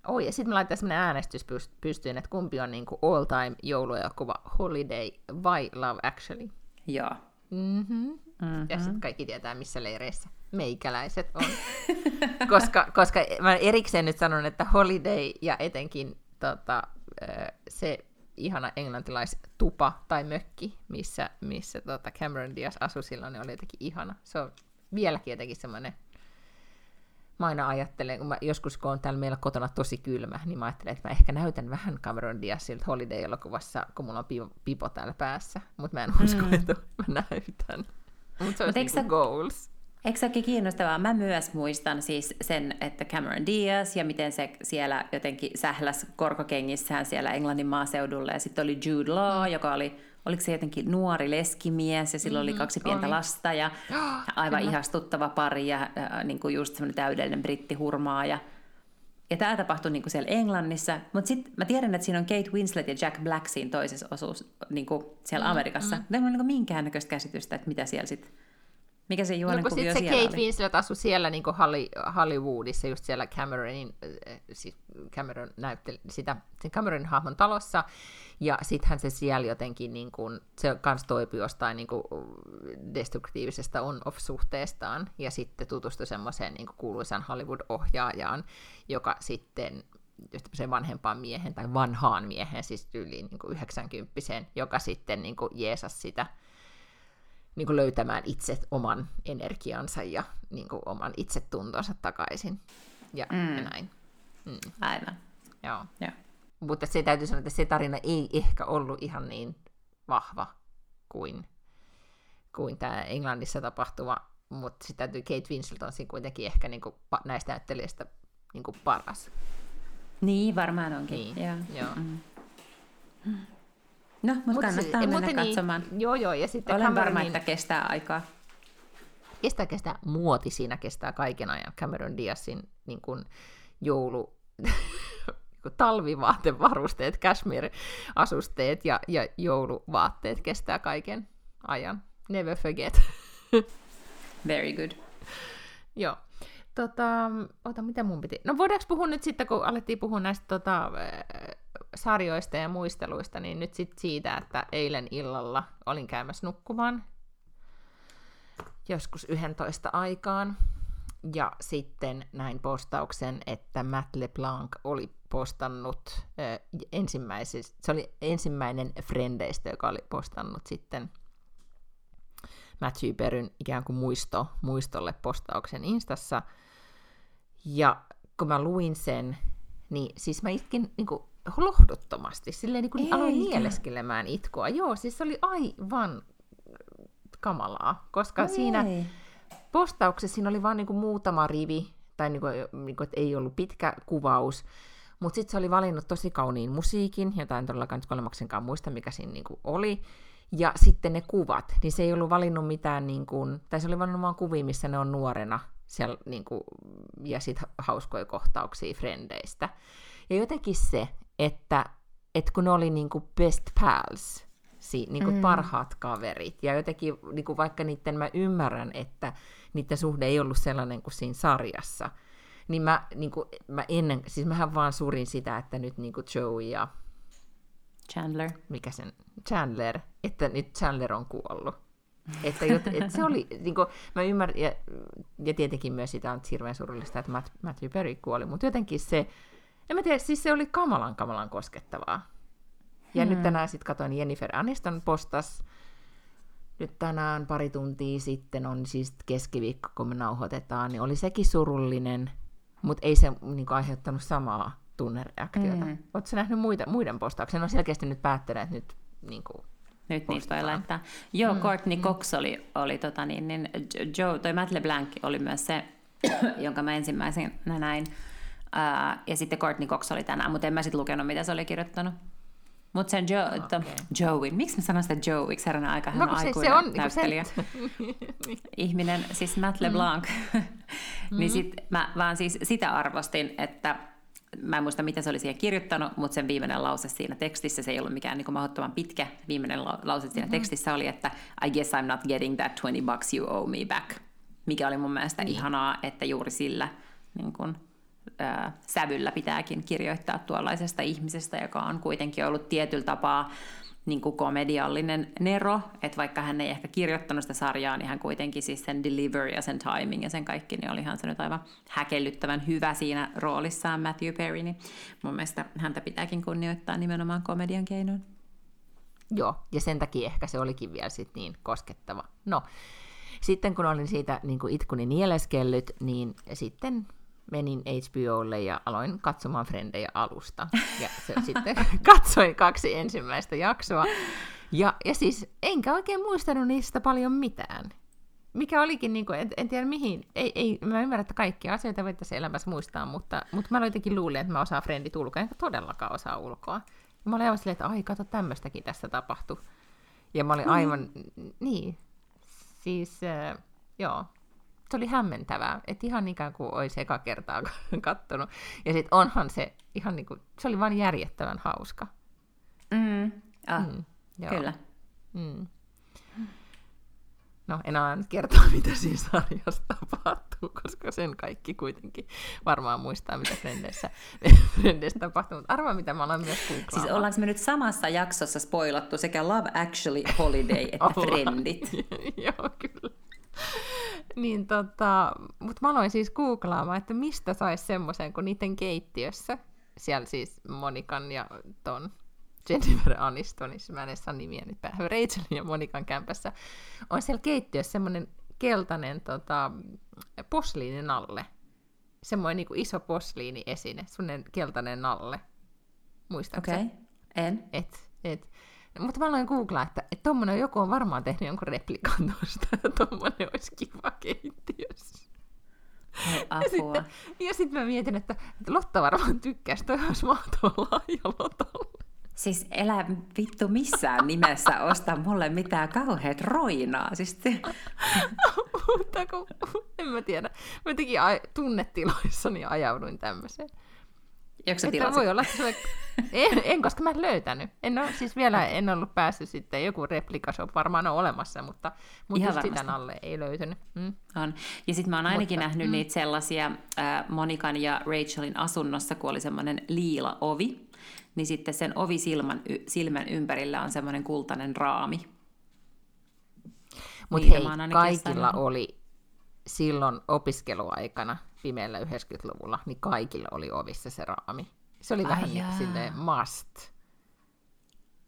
Oi, ja sitten me laitetaan sellainen äänestys pystyyn, että kumpi on niinku all-time jouluelokuva Holiday vai Love Actually. Joo. Mm-hmm. Mm-hmm. Ja sitten kaikki tietää, missä leireissä meikäläiset on. koska, koska mä erikseen nyt sanon, että Holiday ja etenkin tota, se ihana englantilaistupa tai mökki, missä, missä tota Cameron Diaz asui silloin, niin oli jotenkin ihana. Se on vieläkin jotenkin semmoinen mä aina ajattelen, kun mä joskus kun on täällä meillä kotona tosi kylmä, niin mä ajattelen, että mä ehkä näytän vähän Cameron Diazilta Holiday-elokuvassa, kun mulla on pipo, pipo täällä päässä, mutta mä en usko, mm. että mä näytän. Mutta se on niinku goals. Eikö se olekin kiinnostavaa? Mä myös muistan siis sen, että Cameron Diaz ja miten se siellä jotenkin sähläs korkokengissään siellä Englannin maaseudulla. Ja sitten oli Jude Law, mm. joka oli oliko se jotenkin nuori leskimies ja sillä mm, oli kaksi pientä oli. lasta ja aivan Kyllä. ihastuttava pari ja äh, niin kuin just semmoinen täydellinen brittihurmaa ja ja tämä tapahtui niin kuin siellä Englannissa, mutta sitten mä tiedän, että siinä on Kate Winslet ja Jack Black siinä toisessa osuus niin kuin siellä mm, Amerikassa. Mm. Ei ole niin minkäännäköistä käsitystä, että mitä siellä sitten mikä se juonen no, kuvio se siellä Kate oli? Winslet asui siellä niin Hollywoodissa, just siellä Cameronin, äh, siis Cameron näytteli sitä, sen Cameronin hahmon talossa, ja sittenhän se siellä jotenkin, niin kuin, se kans toipui jostain niin kuin destruktiivisesta on-off-suhteestaan, ja sitten tutustui semmoiseen niin kuuluisaan Hollywood-ohjaajaan, joka sitten just vanhempaan miehen tai vanhaan miehen, siis yli niin kuin 90 joka sitten niin kuin jeesas sitä niin kuin löytämään itse oman energiansa ja niin kuin oman itsetuntonsa takaisin. Ja, mm. ja näin. Mm. Aivan. Joo. Joo. Mutta se täytyy sanoa, että se tarina ei ehkä ollut ihan niin vahva kuin, kuin tämä Englannissa tapahtuva, mutta sitten täytyy Kate Winslet on siinä kuitenkin ehkä niin kuin, näistä näyttelijöistä niin kuin paras. Niin, varmaan onkin. Niin, joo. joo. Mm. No, mutta Mut kannattaa si- mennä niin, katsomaan. Joo, joo. Ja sitten Olen Cameronin... varma, että kestää aikaa. Kestää, kestää. Muoti siinä kestää kaiken ajan. Cameron Diazin niin kuin, joulu... talvivaatevarusteet, cashmere-asusteet ja, ja jouluvaatteet kestää kaiken ajan. Never forget. Very good. Joo. Tota, ota, mitä mun piti? No voidaanko puhua nyt sitten, kun alettiin puhua näistä tota, sarjoista ja muisteluista, niin nyt sitten siitä, että eilen illalla olin käymässä nukkumaan joskus 11 aikaan. Ja sitten näin postauksen, että Matt LeBlanc oli postannut ensimmäisessä, se oli ensimmäinen Frendeistä, joka oli postannut sitten Matthew Peryn ikään kuin muisto, muistolle postauksen Instassa. Ja kun mä luin sen, niin siis mä itkin niin kuin, lohduttomasti, silleen niin kuin aloin nieleskelemään itkua. Joo, siis se oli aivan kamalaa, koska no siinä ei. postauksessa siinä oli vain niin kuin muutama rivi, tai niin kuin, niin kuin, että ei ollut pitkä kuvaus, mutta sitten se oli valinnut tosi kauniin musiikin, jota en todellakaan kolmaksenkaan muista, mikä siinä niin kuin oli. Ja sitten ne kuvat, niin se ei ollut valinnut mitään, niin kuin, tai se oli valinnut vaan kuvia, missä ne on nuorena, siellä, niin kuin, ja sitten hauskoja kohtauksia frendeistä. Ja jotenkin se, että, että kun ne oli niin kuin best pals, si, niin kuin mm. parhaat kaverit, ja jotenkin niin kuin vaikka niiden mä ymmärrän, että niiden suhde ei ollut sellainen kuin siinä sarjassa, niin mä, niin kuin, mä ennen, siis mähän vaan surin sitä, että nyt niin kuin Joey ja Chandler. mikä sen, Chandler, että nyt Chandler on kuollut. Että, jot, että se oli, niin kuin, mä ymmärrän, ja, ja tietenkin myös sitä on hirveän surullista, että Matthew Perry kuoli, mutta jotenkin se, en mä tiedä, siis se oli kamalan kamalan koskettavaa. Ja hmm. nyt tänään sitten katsoin Jennifer Aniston postas, nyt tänään pari tuntia sitten on siis keskiviikko, kun me nauhoitetaan, niin oli sekin surullinen, mutta ei se niin aiheuttanut samaa tunnereaktiota. Mm. Oletko nähnyt muita, muiden postauksia? Ne on selkeästi nyt päättäneet nyt niin kuin, nyt niistä voi laittaa. Joo, mm. Courtney mm. Cox oli, oli tota niin, niin Joe, toi Matt LeBlanc oli myös se, jonka mä ensimmäisenä näin. Ja sitten Courtney Cox oli tänään, mutta en mä sitten lukenut, mitä se oli kirjoittanut. Mutta sen jo, okay. Joey, miksi mä sanon sitä Joey, herran aika, hän no, on se, aikuinen se on, näyttelijä. Se... Ihminen, siis Matt LeBlanc. Mm. niin sit mä vaan siis sitä arvostin, että mä en muista, mitä se oli siihen kirjoittanut, mutta sen viimeinen lause siinä tekstissä, se ei ollut mikään niin mahdottoman pitkä, viimeinen lause siinä mm-hmm. tekstissä oli, että I guess I'm not getting that 20 bucks you owe me back, mikä oli mun mielestä niin. ihanaa, että juuri sillä niin kuin, sävyllä pitääkin kirjoittaa tuollaisesta ihmisestä, joka on kuitenkin ollut tietyllä tapaa niin kuin komediallinen Nero, että vaikka hän ei ehkä kirjoittanut sitä sarjaa, niin hän kuitenkin siis sen delivery ja sen timing ja sen kaikki, niin olihan se nyt aivan häkellyttävän hyvä siinä roolissaan Matthew Perry, niin mun mielestä häntä pitääkin kunnioittaa nimenomaan komedian keinoin. Joo, ja sen takia ehkä se olikin vielä sit niin koskettava. No, sitten kun olin siitä niin kuin itkuni nieleskellyt, niin sitten menin HBOlle ja aloin katsomaan Frendejä alusta. Ja se, sitten katsoin kaksi ensimmäistä jaksoa. Ja, ja siis enkä oikein muistanut niistä paljon mitään. Mikä olikin, niin kuin, en, en tiedä mihin, ei, ei, mä ymmärrän, että kaikkia asioita voitaisiin elämässä muistaa, mutta, mutta mä jotenkin luulin, että mä osaan Frendit ulkoa, enkä todellakaan osaa ulkoa. Ja mä olin aivan silleen, että ai kato, tämmöistäkin tässä tapahtui. Ja mä olin mm. aivan, mm. niin, siis äh, joo, se oli hämmentävää, että ihan ikään kuin olisi eka kertaa kattonut. Ja sitten onhan se ihan niin kuin, se oli vain järjettävän hauska. Mm. Ah, mm, joo. Kyllä. Mm. No, en nyt kertoa, mitä siinä sarjassa tapahtuu, koska sen kaikki kuitenkin varmaan muistaa, mitä Frendeissä tapahtuu. Mutta arvaa, mitä mä olen myös googlaamaan. Siis ollaanko me nyt samassa jaksossa spoilattu sekä Love Actually Holiday että Friendit? Joo, kyllä niin tota, mutta mä aloin siis googlaamaan, että mistä saisi semmoisen kuin niiden keittiössä. Siellä siis Monikan ja ton Jennifer Anistonissa, mä en edes saa nimiä nyt päähän, Rachelin ja Monikan kämpässä, on siellä keittiössä semmoinen keltainen tota, posliinin alle. Semmoinen niin kuin iso posliini-esine, semmoinen keltainen nalle. Muistatko Okei, okay. en. Et, et. Mutta mä aloin googlaa, että, että tommonen joku on varmaan tehnyt jonkun replikan tuosta, ja tommonen olisi kiva keittiössä. Ja sitten, ja sitten mä mietin, että, Lotta varmaan tykkäisi, toi olisi mahtava lahja Lotalle. Siis elä vittu missään nimessä osta mulle mitään kauheat roinaa. Siis te... Mutta kun, en mä tiedä. Mä jotenkin tunnetiloissani ajauduin tämmöiseen. Joksa että voi olla, en, en, koska mä en löytänyt. En ole, siis vielä en ollut päässyt sitten, joku replikashop varmaan on olemassa, mutta, mutta just sitä alle ei löytynyt. Mm. On. Ja sitten mä oon ainakin mutta, nähnyt mm. niitä sellaisia äh, Monikan ja Rachelin asunnossa, kun oli semmoinen liila ovi, niin sitten sen ovisilmän silmän ympärillä on semmoinen kultainen raami. Mutta hei, kaikilla oli silloin opiskeluaikana pimeällä 90-luvulla, niin kaikilla oli ovissa se raami. Se oli Ai vähän niin silleen must.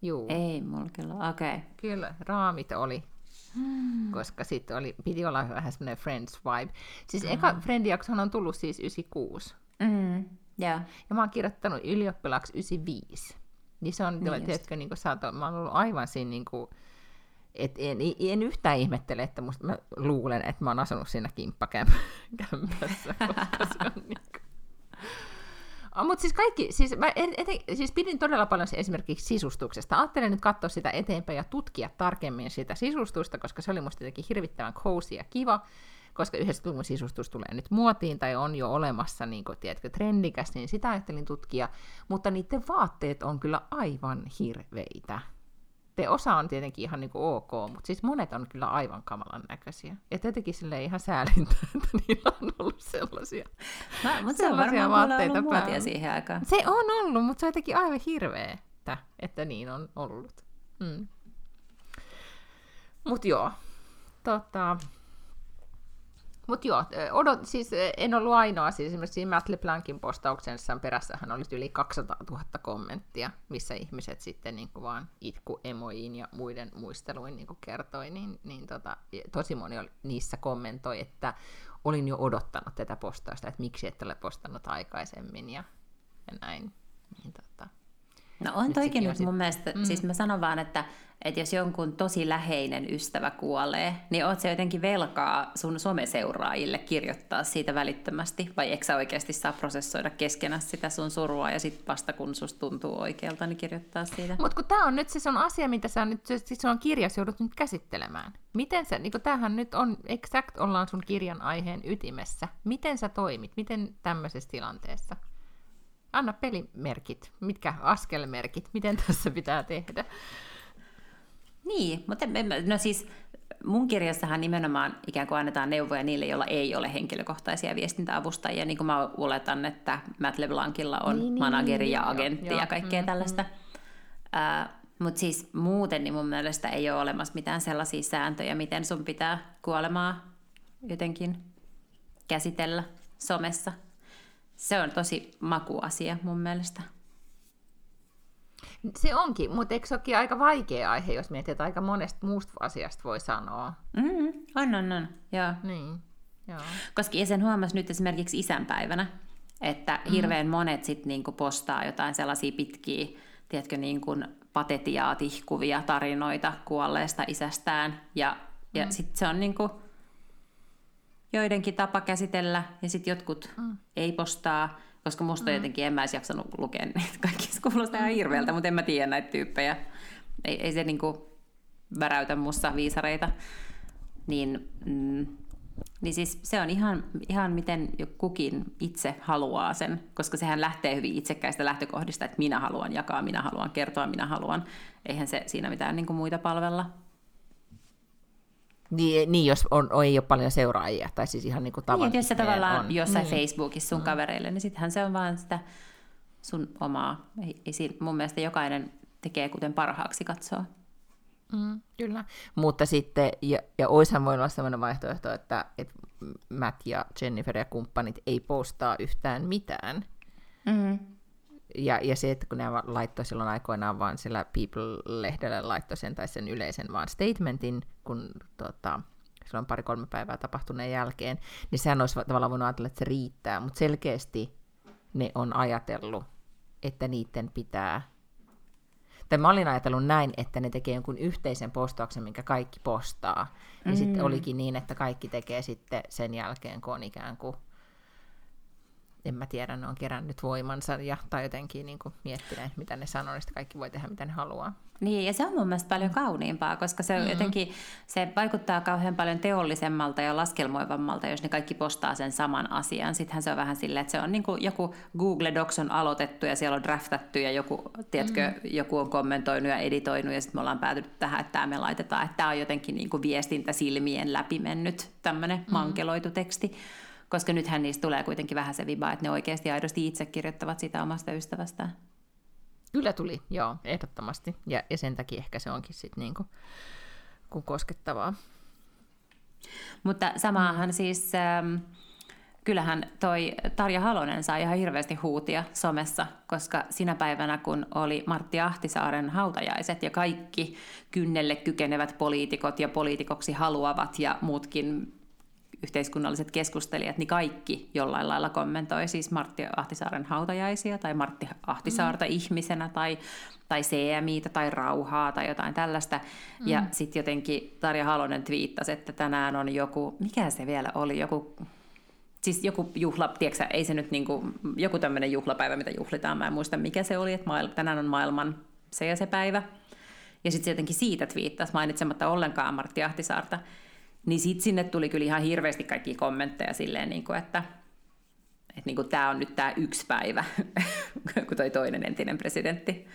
Juu. Ei mulla kyllä, okei. Okay. Kyllä, raamit oli. Hmm. Koska sitten oli, piti olla vähän semmoinen Friends vibe. Siis hmm. eka Friend-jaksohan on tullut siis 96. Mm. Yeah. Ja mä oon kirjoittanut ylioppilaaksi 95. Niin se on, niin tiedätkö, niin kuin sä oot, mä oon ollut aivan siinä niin kuin, et en, en yhtään ihmettele, että musta, mä luulen, että mä oon asunut siinä kimppakämpässä, koska se on niin kuin... Oh, mutta siis kaikki, siis, mä eten, siis pidin todella paljon esimerkiksi sisustuksesta. Ajattelin nyt katsoa sitä eteenpäin ja tutkia tarkemmin sitä sisustusta, koska se oli musta jotenkin hirvittävän cozy ja kiva, koska yhdessä luvun sisustus tulee nyt muotiin tai on jo olemassa, niin kuin, tiedätkö, trendikäs, niin sitä ajattelin tutkia, mutta niiden vaatteet on kyllä aivan hirveitä sitten osa on tietenkin ihan niin kuin ok, mutta siis monet on kyllä aivan kamalan näköisiä. Ja tietenkin sille ihan säälintä, että niillä on ollut sellaisia no, mutta se on vaatteita ollut muotia siihen aikaan. Se on ollut, mutta se on jotenkin aivan hirveetä, että niin on ollut. Mm. Mutta joo, tota, mutta joo, odot, siis en ollut ainoa, siis esimerkiksi Matt LeBlancin postauksensa perässähän oli yli 200 000 kommenttia, missä ihmiset sitten niin kuin vaan itku emoiin ja muiden muisteluin niin kuin kertoi, niin, niin tota, tosi moni oli, niissä kommentoi, että olin jo odottanut tätä postausta, että miksi et ole postannut aikaisemmin ja, ja näin. Niin, tota, No on toikin nyt mun mielestä, mm. siis mä sanon vaan, että, että jos jonkun tosi läheinen ystävä kuolee, niin oot se jotenkin velkaa sun someseuraajille kirjoittaa siitä välittömästi, vai eikö sä oikeasti saa prosessoida keskenä sitä sun surua, ja sitten vasta kun susta tuntuu oikealta, niin kirjoittaa siitä? Mutta kun tämä on nyt se on asia, mitä sä nyt, siis on kirjas joudut nyt käsittelemään. Miten sä, niin tämähän nyt on, exact ollaan sun kirjan aiheen ytimessä. Miten sä toimit, miten tämmöisessä tilanteessa? Anna pelimerkit, mitkä askelmerkit, miten tässä pitää tehdä. Niin, mutta no siis mun kirjassahan nimenomaan ikään kuin annetaan neuvoja niille, joilla ei ole henkilökohtaisia viestintäavustajia, niin kuin mä oletan, että Matt LeBlancilla on niin, niin manageri niin, ja agentti joo, ja kaikkea mm, tällaista. Mm. Uh, mutta siis muuten niin mun mielestä ei ole olemassa mitään sellaisia sääntöjä, miten sun pitää kuolemaa jotenkin käsitellä somessa se on tosi makuasia mun mielestä. Se onkin, mutta eikö se olekin aika vaikea aihe, jos miettii, että aika monesta muusta asiasta voi sanoa? Mm-hmm. On, on, on. Joo. Niin. Joo. Koska sen huomasi nyt esimerkiksi isänpäivänä, että mm. hirveän monet sit niinku postaa jotain sellaisia pitkiä, tiedätkö, niinku patetiaa tihkuvia tarinoita kuolleesta isästään. Ja, ja mm. sitten se on niinku, joidenkin tapa käsitellä, ja sitten jotkut mm. ei postaa, koska musta mm. jotenkin en mä edes jaksanut lukea niitä kaikki. Kuulostaa ihan hirveältä, mutta en mä tiedä näitä tyyppejä. Ei, ei se niinku väräytä musta viisareita. Niin, mm, niin siis se on ihan, ihan miten kukin itse haluaa sen, koska sehän lähtee hyvin itsekkäistä lähtökohdista, että minä haluan jakaa, minä haluan kertoa, minä haluan. Eihän se siinä mitään niin kuin muita palvella. Niin, niin jos on, on, ei ole paljon seuraajia, tai siis ihan niin kuin tavan, niin, jos se tavallaan on. jossain niin. Facebookissa sun mm. kavereille, niin sittenhän se on vaan sitä sun omaa. Ei, ei, mun mielestä jokainen tekee kuten parhaaksi katsoo. Mm, kyllä. Mutta sitten, ja, ja oishan voi olla sellainen vaihtoehto, että, että Matt ja Jennifer ja kumppanit ei postaa yhtään mitään. Mm. Ja, ja se, että kun ne laittoi silloin aikoinaan vaan sillä People-lehdellä laittoi sen tai sen yleisen vaan statementin, kun tota, silloin pari-kolme päivää tapahtuneen jälkeen, niin sehän olisi tavallaan voinut ajatella, että se riittää, mutta selkeästi ne on ajatellut, että niiden pitää tai mä olin ajatellut näin, että ne tekee jonkun yhteisen postauksen, minkä kaikki postaa. Ja mm. sitten olikin niin, että kaikki tekee sitten sen jälkeen, kun on ikään kuin en mä tiedä, ne on kerännyt voimansa ja, tai jotenkin niin kuin miettineet, mitä ne sanoo, niin kaikki voi tehdä, mitä ne haluaa. Niin, ja se on mun mielestä paljon kauniimpaa, koska se mm-hmm. jotenkin, se vaikuttaa kauhean paljon teollisemmalta ja laskelmoivammalta, jos ne kaikki postaa sen saman asian. Sittenhän se on vähän silleen, että se on niin kuin joku Google Docs on aloitettu ja siellä on draftattu ja joku, tiedätkö, mm-hmm. joku on kommentoinut ja editoinut ja sitten me ollaan päätynyt tähän, että tämä me laitetaan, että tämä on jotenkin niin kuin viestintä silmien läpi mennyt tämmöinen mm-hmm. mankeloitu teksti koska nythän niistä tulee kuitenkin vähän se viba, että ne oikeasti aidosti itse kirjoittavat sitä omasta ystävästään. Kyllä tuli, joo, ehdottomasti. Ja, ja sen takia ehkä se onkin sitten niinku, kun koskettavaa. Mutta samaahan siis, ähm, kyllähän toi Tarja Halonen sai ihan hirveästi huutia somessa, koska sinä päivänä, kun oli Martti Ahtisaaren hautajaiset ja kaikki kynnelle kykenevät poliitikot ja poliitikoksi haluavat ja muutkin yhteiskunnalliset keskustelijat, niin kaikki jollain lailla kommentoi siis Martti Ahtisaaren hautajaisia tai Martti Ahtisaarta mm. ihmisenä tai, tai CMItä tai rauhaa tai jotain tällaista. Mm. Ja sitten jotenkin Tarja Halonen twiittasi, että tänään on joku, mikä se vielä oli, joku siis joku juhla, tiedätkö, ei se nyt niinku, joku tämmöinen juhlapäivä, mitä juhlitaan, mä en muista mikä se oli, että maailma, tänään on maailman se ja se päivä. Ja sitten se jotenkin siitä twiittasi mainitsematta ollenkaan Martti Ahtisaarta. Niin sitten sinne tuli kyllä ihan hirveästi kaikki kommentteja silleen, niin kuin, että, että niin kuin tämä on nyt tämä yksi päivä, kun toi toinen entinen presidentti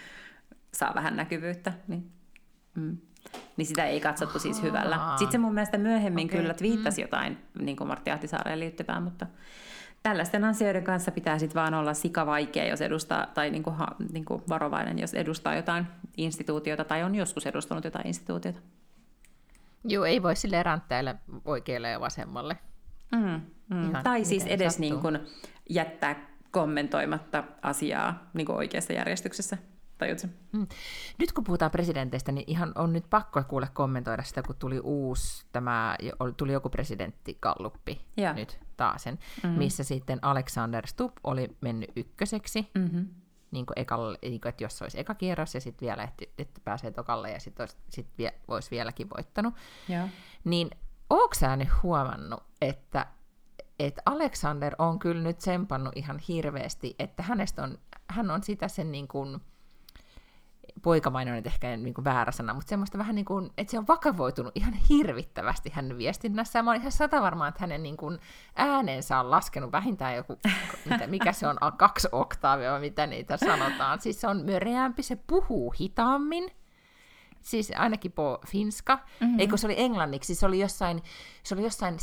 saa vähän näkyvyyttä. Niin. Mm. Niin sitä ei katsottu siis hyvällä. Sitten se mun mielestä myöhemmin okay. kyllä twiittasi mm. jotain niin kuin Martti Ahtisaareen liittyvää, mutta tällaisten asioiden kanssa pitää sitten vaan olla sikavaikea, jos edustaa, tai niin kuin, niin kuin varovainen, jos edustaa jotain instituutiota tai on joskus edustanut jotain instituutiota. Joo, ei voi sille ränttäillä oikealle ja vasemmalle. Mm, mm. tai siis edes niin kuin jättää kommentoimatta asiaa niin kuin oikeassa järjestyksessä. Tajutko? Mm. Nyt kun puhutaan presidenteistä, niin ihan on nyt pakko kuule kommentoida sitä, kun tuli uusi, tämä, tuli joku presidenttikalluppi ja. nyt taasen, mm-hmm. missä sitten Alexander Stubb oli mennyt ykköseksi, mm-hmm. Niin kuin ekalle, niin kuin, että jos olisi eka kierros ja sitten vielä, että, että pääsee tokalle ja sitten sit vie, olisi vieläkin voittanut, ja. niin onko sä nyt huomannut, että että Alexander on kyllä nyt sempannut ihan hirveästi, että hänestä on, hän on sitä sen niin kuin, poikamainen on nyt ehkä niin kuin väärä sana, mutta semmoista vähän niin kuin, että se on vakavoitunut ihan hirvittävästi hänen viestinnässä. Mä olen ihan sata varma, että hänen niin kuin äänensä on laskenut vähintään joku, mitä, mikä se on, kaksi oktaavia vai mitä niitä sanotaan. Siis se on möreämpi, se puhuu hitaammin, siis ainakin po finska, mm-hmm. eikö se oli englanniksi, se oli jossain, se oli jossain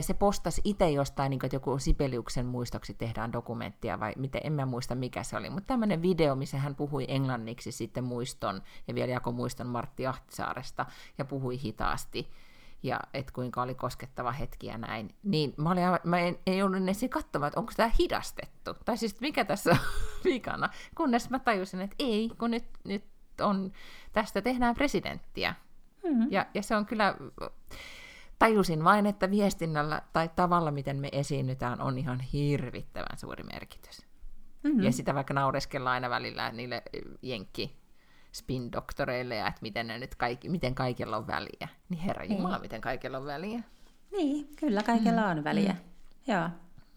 se postasi itse jostain, niin kuin, että joku Sibeliuksen muistoksi tehdään dokumenttia, vai miten, en mä muista mikä se oli, mutta tämmöinen video, missä hän puhui englanniksi sitten muiston, ja vielä jako muiston Martti Ahtisaaresta, ja puhui hitaasti, ja et kuinka oli koskettava hetki ja näin, niin mä, olin, mä en, ei joudun edes katsomaan, että onko tämä hidastettu, tai siis mikä tässä on vikana, kunnes mä tajusin, että ei, kun nyt, nyt on, tästä tehdään presidenttiä, mm-hmm. ja, ja se on kyllä tajusin vain, että viestinnällä tai tavalla, miten me esiinnytään, on ihan hirvittävän suuri merkitys. Mm-hmm. Ja sitä vaikka naureskellaan aina välillä niille jenkki spin-doktoreille, ja että miten, ne nyt kaikki, miten kaikilla on väliä. Niin herra niin. Jumala, miten kaikilla on väliä. Niin, kyllä kaikilla mm. on väliä. Mm. Joo.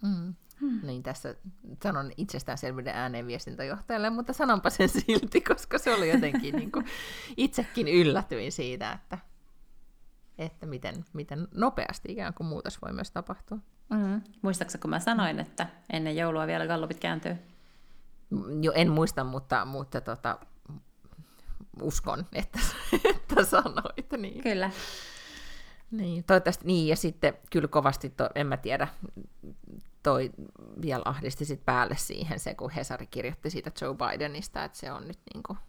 Mm. Hmm. Niin tässä sanon itsestäänselvyyden ääneen viestintäjohtajalle, mutta sanonpa sen silti, koska se oli jotenkin niin kuin, itsekin yllätyin siitä, että että miten, miten nopeasti ikään kuin muutos voi myös tapahtua. Mm-hmm. Muistaaksä, kun mä sanoin, että ennen joulua vielä gallupit kääntyy? Jo, en muista, mutta, mutta tota, uskon, että, että sanoit. Niin. Kyllä. Niin, toivottavasti niin, ja sitten kyllä kovasti, to, en mä tiedä, toi vielä ahdisti sit päälle siihen se, kun Hesari kirjoitti siitä Joe Bidenista, että se on nyt niin kuin,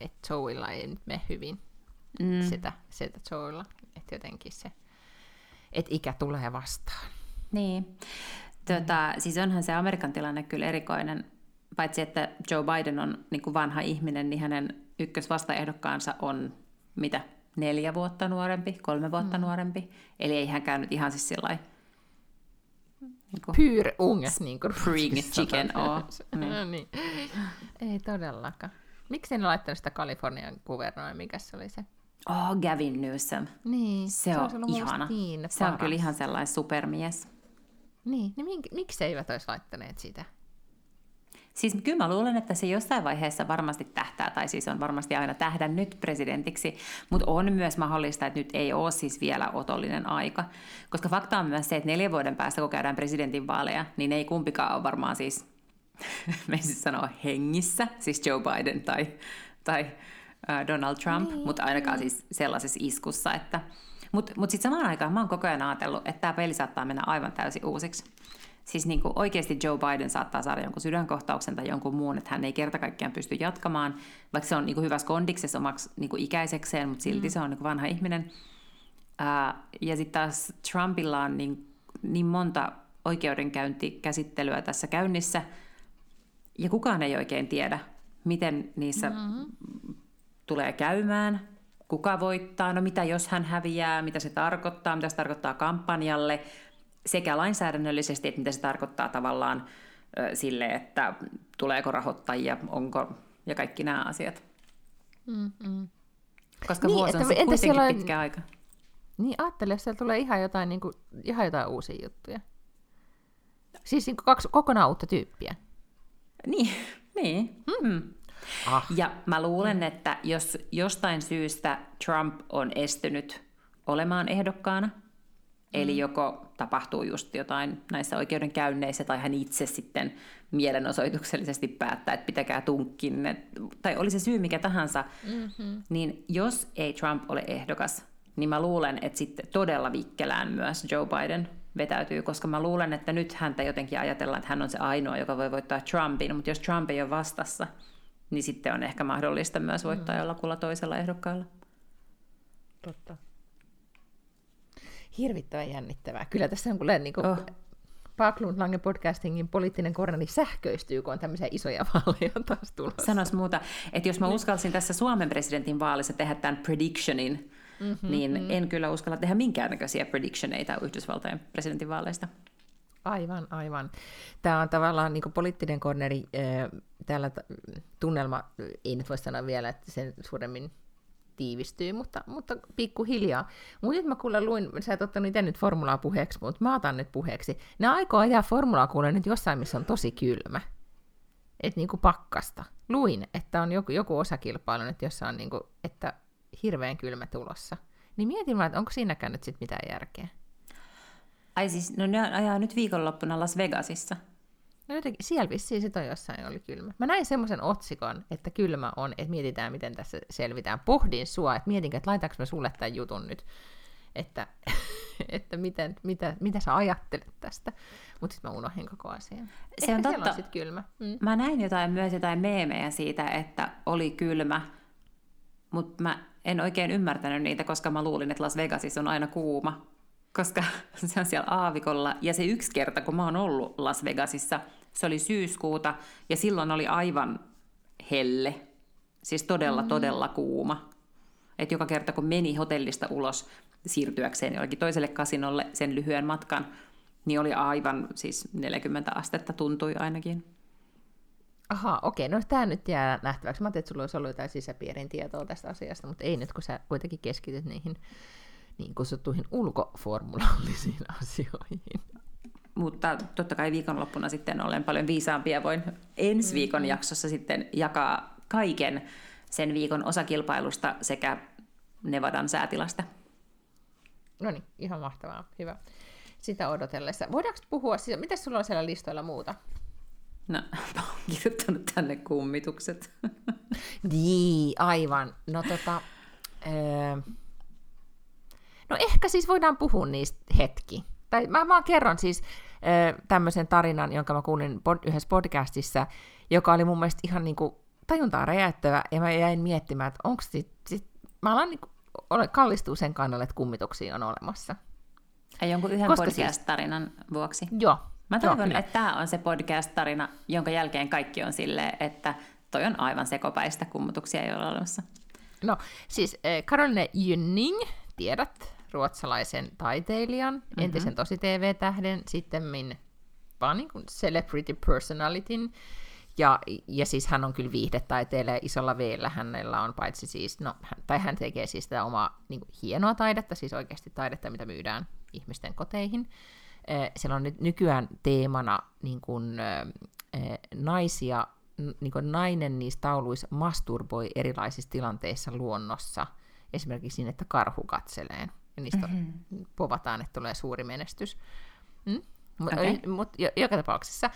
että Joeilla ei nyt mene hyvin mm. sitä, sitä Joella. Että jotenkin se, että ikä tulee vastaan. Niin. Tota. Siis onhan se Amerikan tilanne kyllä erikoinen. Paitsi että Joe Biden on niin kuin vanha ihminen, niin hänen ykkösvastaehdokkaansa on mitä? Neljä vuotta nuorempi, kolme vuotta mm. nuorempi. Eli ei hän käynyt ihan siis sillä niin kuin, Pyr unges, niin kuin spring chicken oo. Niin. niin. Ei todellakaan. Miksi ne laittanut sitä Kalifornian kuvernoi, mikä se oli se? Oh, Gavin Newsom. Niin, se, se on, on ihana. Niin se on kyllä ihan sellainen supermies. Niin, niin mink, miksi eivät olisi laittaneet sitä? Siis kyllä mä luulen, että se jossain vaiheessa varmasti tähtää, tai siis on varmasti aina tähdännyt presidentiksi, mutta on myös mahdollista, että nyt ei ole siis vielä otollinen aika. Koska fakta on myös se, että neljän vuoden päästä, kun käydään presidentinvaaleja, niin ei kumpikaan ole varmaan siis, me siis sanoa hengissä, siis Joe Biden tai, tai Donald Trump, niin. mutta ainakaan siis sellaisessa iskussa, että... Mutta mut sitten samaan aikaan mä oon koko ajan ajatellut, että tämä peli saattaa mennä aivan täysin uusiksi. Siis niin kuin oikeasti Joe Biden saattaa saada jonkun sydänkohtauksen tai jonkun muun, että hän ei kerta kaikkiaan pysty jatkamaan, vaikka se on niin kuin hyvässä kondiksessa omaksi niin kuin ikäisekseen, mutta silti mm. se on niin kuin vanha ihminen. Uh, ja sitten taas Trumpilla on niin, niin monta oikeudenkäyntikäsittelyä tässä käynnissä, ja kukaan ei oikein tiedä, miten niissä mm-hmm tulee käymään, kuka voittaa, no mitä jos hän häviää, mitä se tarkoittaa, mitä se tarkoittaa kampanjalle, sekä lainsäädännöllisesti, että mitä se tarkoittaa tavallaan sille, että tuleeko rahoittajia, onko, ja kaikki nämä asiat. Mm-hmm. Koska niin, vuosi on että, entä siellä on... pitkä aika. Niin, ajattelin, jos siellä tulee ihan jotain, niin kuin, ihan jotain uusia juttuja. Siis niin kuin kaksi kokonaan uutta tyyppiä. Niin, niin. Mm. Ah. Ja mä luulen, että jos jostain syystä Trump on estynyt olemaan ehdokkaana, Eli joko tapahtuu just jotain näissä oikeudenkäynneissä, tai hän itse sitten mielenosoituksellisesti päättää, että pitäkää tunkkinne, tai oli se syy mikä tahansa, mm-hmm. niin jos ei Trump ole ehdokas, niin mä luulen, että sitten todella vikkelään myös Joe Biden vetäytyy, koska mä luulen, että nyt häntä jotenkin ajatellaan, että hän on se ainoa, joka voi voittaa Trumpin, mutta jos Trump ei ole vastassa, niin sitten on ehkä mahdollista myös voittaa mm. jollakulla toisella ehdokkaalla. Totta. Hirvittävän jännittävää. Kyllä tässä on kyllä niin kuin, oh. Backlund Lange podcastingin poliittinen korneli sähköistyy, kun on tämmöisiä isoja vaaleja taas tulossa. Sanois muuta, että jos mä uskalsin tässä Suomen presidentin vaalissa tehdä tämän predictionin, mm-hmm, niin mm. en kyllä uskalla tehdä minkäännäköisiä predictioneita Yhdysvaltojen presidentinvaaleista. Aivan, aivan. Tämä on tavallaan niin poliittinen korneri. Täällä tunnelma, ei nyt voi sanoa vielä, että sen suuremmin tiivistyy, mutta, mutta pikkuhiljaa. Mutta nyt mä kuulen luin, sä et ottanut itse nyt formulaa puheeksi, mutta mä otan nyt puheeksi. Ne aikoo ajaa formulaa kuulen nyt jossain, missä on tosi kylmä. Että niinku pakkasta. Luin, että on joku, joku osakilpailu nyt, jossa on niinku, että hirveän kylmä tulossa. Niin mietin vaan, että onko siinäkään nyt sit mitään järkeä. Ai siis, no ne ajaa nyt viikonloppuna Las Vegasissa. No jotenkin, siellä vissiin sit on jossain oli kylmä. Mä näin semmoisen otsikon, että kylmä on, että mietitään, miten tässä selvitään. Pohdin sua, että mietinkö, että laitaanko mä sulle tämän jutun nyt, että, että miten, mitä, mitä sä ajattelet tästä. Mutta sitten mä unohdin koko asian. Se on totta. On sit kylmä. Mm. Mä näin jotain myös jotain meemejä siitä, että oli kylmä, mutta mä en oikein ymmärtänyt niitä, koska mä luulin, että Las Vegasissa on aina kuuma, koska se on siellä aavikolla. Ja se yksi kerta, kun mä oon ollut Las Vegasissa, se oli syyskuuta, ja silloin oli aivan helle. Siis todella, mm. todella kuuma. Et joka kerta, kun meni hotellista ulos siirtyäkseen jollekin toiselle kasinolle sen lyhyen matkan, niin oli aivan siis 40 astetta tuntui ainakin. Aha, okei. No tämä nyt jää nähtäväksi. Mä ajattelin, että sulla olisi ollut jotain sisäpiirin tietoa tästä asiasta, mutta ei nyt, kun sä kuitenkin keskityt niihin niin kutsuttuihin ulkoformulallisiin asioihin. Mutta totta kai viikonloppuna sitten olen paljon viisaampi ja voin ensi viikon mm-hmm. jaksossa sitten jakaa kaiken sen viikon osakilpailusta sekä Nevadan säätilasta. No niin, ihan mahtavaa. Hyvä. Sitä odotellessa. Voidaanko puhua, siis, mitä sulla on siellä listoilla muuta? No, mä oon kirjoittanut tänne kummitukset. Niin, aivan. No tota, öö, no ehkä siis voidaan puhua niistä hetki. Tai mä vaan kerron siis tämmöisen tarinan, jonka mä kuulin pod, yhdessä podcastissa, joka oli mun mielestä ihan niinku tajuntaa räjäyttävä, ja mä jäin miettimään, että onko sit, sit, mä alan niinku, ole, kallistuu sen kannalle, että kummituksia on olemassa. Ei jonkun yhden Koska siis- podcast-tarinan siis, vuoksi? Joo, Mä toivon, Joo, että tämä on se podcast-tarina, jonka jälkeen kaikki on silleen, että toi on aivan sekopäistä kummutuksia ei ole olemassa. No, siis Caroline eh, Jynning, tiedät, ruotsalaisen taiteilijan, mm-hmm. entisen tosi TV-tähden, sitten vaan niin kuin celebrity personalityn, ja, ja siis hän on kyllä viihdetaiteilija isolla veellä. Hänellä on paitsi siis, no, hän, tai hän tekee siis sitä omaa niin kuin, hienoa taidetta, siis oikeasti taidetta, mitä myydään ihmisten koteihin. Siellä on nyt nykyään teemana niin kuin, naisia, niin kuin nainen niissä tauluissa masturboi erilaisissa tilanteissa luonnossa. Esimerkiksi niin, että karhu katselee. Ja niistä mm-hmm. povataan, että tulee suuri menestys. Mm? Okay. Mutta joka tapauksessa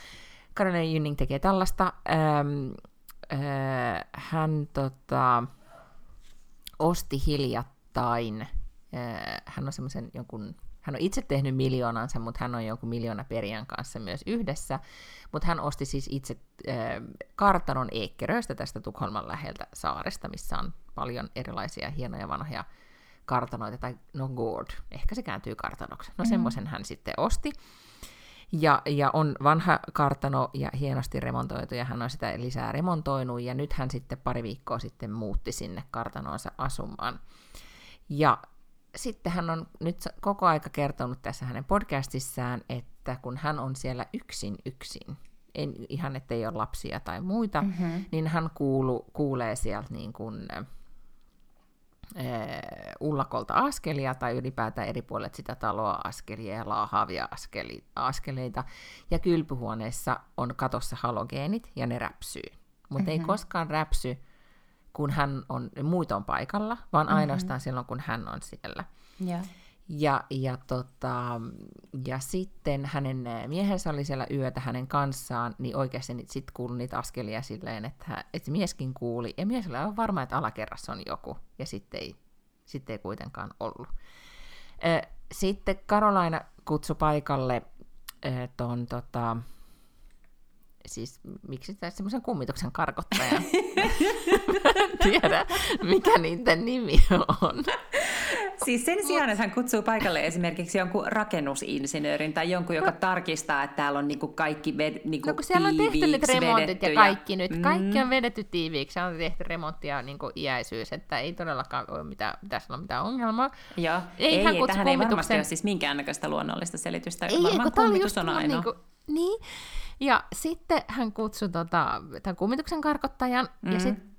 Caroline Jynning tekee tällaista. Ähm, äh, hän tota, osti hiljattain, äh, hän on semmoisen jonkun hän on itse tehnyt miljoonansa, mutta hän on jonkun miljoona perijän kanssa myös yhdessä. Mutta hän osti siis itse äh, kartanon Eekkeröistä tästä Tukholman läheltä saaresta, missä on paljon erilaisia hienoja vanhoja kartanoita, tai no gourd, ehkä se kääntyy kartanoksi. No mm. semmoisen hän sitten osti. Ja, ja on vanha kartano ja hienosti remontoitu, ja hän on sitä lisää remontoinut, ja nyt hän sitten pari viikkoa sitten muutti sinne kartanoonsa asumaan. Ja sitten hän on nyt koko aika kertonut tässä hänen podcastissaan, että kun hän on siellä yksin yksin, en, ihan ettei ole lapsia tai muita, mm-hmm. niin hän kuulu, kuulee sieltä niin kuin, ullakolta askelia tai ylipäätään eri puolet sitä taloa askelia ja laahaavia askeli, askeleita. Ja kylpyhuoneessa on katossa halogeenit ja ne räpsyy. Mutta mm-hmm. ei koskaan räpsy kun hän on, muut on paikalla, vaan mm-hmm. ainoastaan silloin, kun hän on siellä. Yeah. Ja, ja, tota, ja sitten hänen miehensä oli siellä yötä hänen kanssaan, niin oikeasti sitten kuului niitä askelia silleen, että, että mieskin kuuli. Ja mies oli aivan varma, että alakerrassa on joku, ja sitten ei, sitten ei kuitenkaan ollut. Sitten Karolaina kutsui paikalle ton, tota, siis miksi tämä semmoisen kummituksen karkottaja? en tiedä, mikä niiden nimi on. Siis sen sijaan, että hän kutsuu paikalle esimerkiksi jonkun rakennusinsinöörin tai jonkun, joka no. tarkistaa, että täällä on niinku kaikki ved, niinku no, kun siellä on tehty nyt remontit ja kaikki nyt. Mm. Kaikki on vedetty tiiviiksi. On tehty remonttia niinku iäisyys, että ei todellakaan ole mitään, pitäisi olla mitään ongelmaa. Joo. Ei, ei, ei tähän ei varmasti ole siis minkäännäköistä luonnollista selitystä. Ei, Varmaan kummitus on ainoa. Niinku, niin. Ja sitten hän kutsui tota, tämän kummituksen karkottajan, mm. ja sitten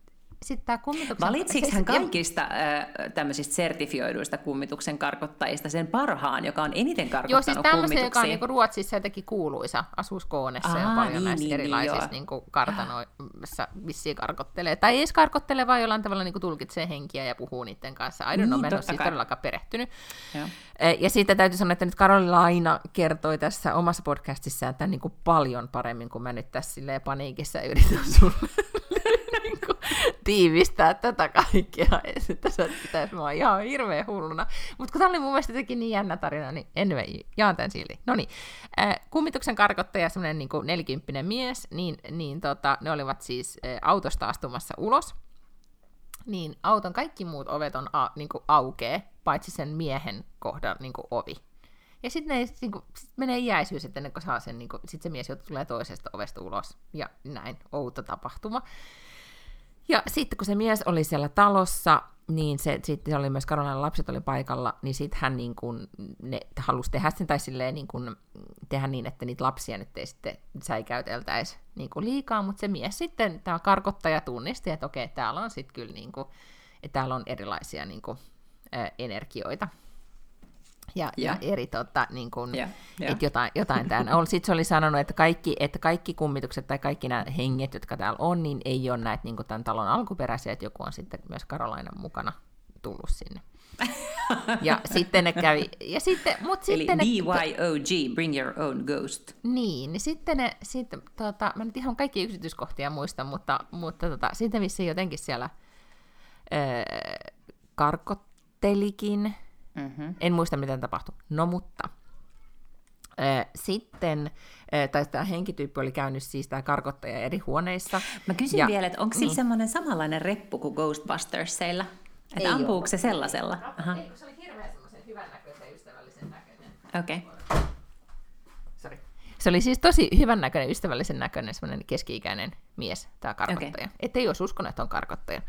sitten tämä kummituksen... Valitsiko hän kaikista äh, tämmöisistä sertifioiduista kummituksen karkottajista sen parhaan, joka on eniten karkottanut Joo, siis tämmöisen, joka on niinku Ruotsissa jotenkin kuuluisa, asuu Skoonessa ja paljon niin, näissä niin, erilaisissa niin, niinku kartanoissa vissiin karkottelee. Tai ei edes karkottele, vaan jollain tavalla niinku tulkitsee henkiä ja puhuu niiden kanssa. I don't know, niin, en siis todellakaan perehtynyt. Joo. Ja sitten täytyy sanoa, että nyt Karolaina kertoi tässä omassa podcastissaan tämän niin kuin paljon paremmin kuin mä nyt tässä paniikissa yritän sulle tiivistää tätä kaikkea. Että se pitäisi mua ihan hirveän hulluna. Mutta kun tämä oli mun mielestä jotenkin niin jännä tarina, niin anyway, jaan tämän silti. No niin, äh, kummituksen karkottaja, semmoinen niin nelikymppinen mies, niin, niin tota, ne olivat siis äh, autosta astumassa ulos. Niin auton kaikki muut ovet on a, niin aukee, paitsi sen miehen kohdan niin ovi. Ja sitten ne niin kuin, sit menee iäisyys, että ennen kuin saa sen, niin sitten se mies joutuu tulee toisesta ovesta ulos. Ja näin, outo tapahtuma. Ja sitten kun se mies oli siellä talossa, niin se, sitten oli myös Karolainen lapset oli paikalla, niin sitten hän niin kuin, ne halusi tehdä sen, tai silleen niin kuin, tehdä niin, että niitä lapsia nyt ei sitten säikäyteltäisi niin liikaa, mutta se mies sitten, tämä karkottaja tunnisti, että okei, täällä on sitten kyllä niin kuin, että täällä on erilaisia niin kuin, ä, energioita ja, ja. ja eri, tota, niin kun, yeah, yeah. että jotain, jotain täällä Sitten se oli sanonut, että kaikki, että kaikki kummitukset tai kaikki nämä henget, jotka täällä on, niin ei ole näitä niin tämän talon alkuperäisiä, että joku on sitten myös Karolainan mukana tullut sinne. ja sitten ne kävi, ja sitten, mut Eli sitten ne, BYOG, bring your own ghost. Niin, niin sitten ne, sitten, tota, mä nyt ihan kaikki yksityiskohtia muista, mutta, mutta tota, sitten missä jotenkin siellä öö, karkottelikin, Mm-hmm. En muista, miten tapahtui. No mutta. Sitten, tai tämä henkityyppi oli käynyt siis tämä karkottaja eri huoneissa. Mä kysyn ja, vielä, että onko sillä niin. semmoinen samanlainen reppu kuin Ghostbustersseilla? Että Ei ampuuko ole. se sellaisella? Aha. Ei, se oli hirveän semmoisen hyvän näköisen, ystävällisen näköinen. Okei. Okay. Se oli siis tosi hyvän näköinen, ystävällisen näköinen, semmoinen keski-ikäinen mies, tämä karkottaja. Okay. Että ei olisi uskonut, että on karkottaja.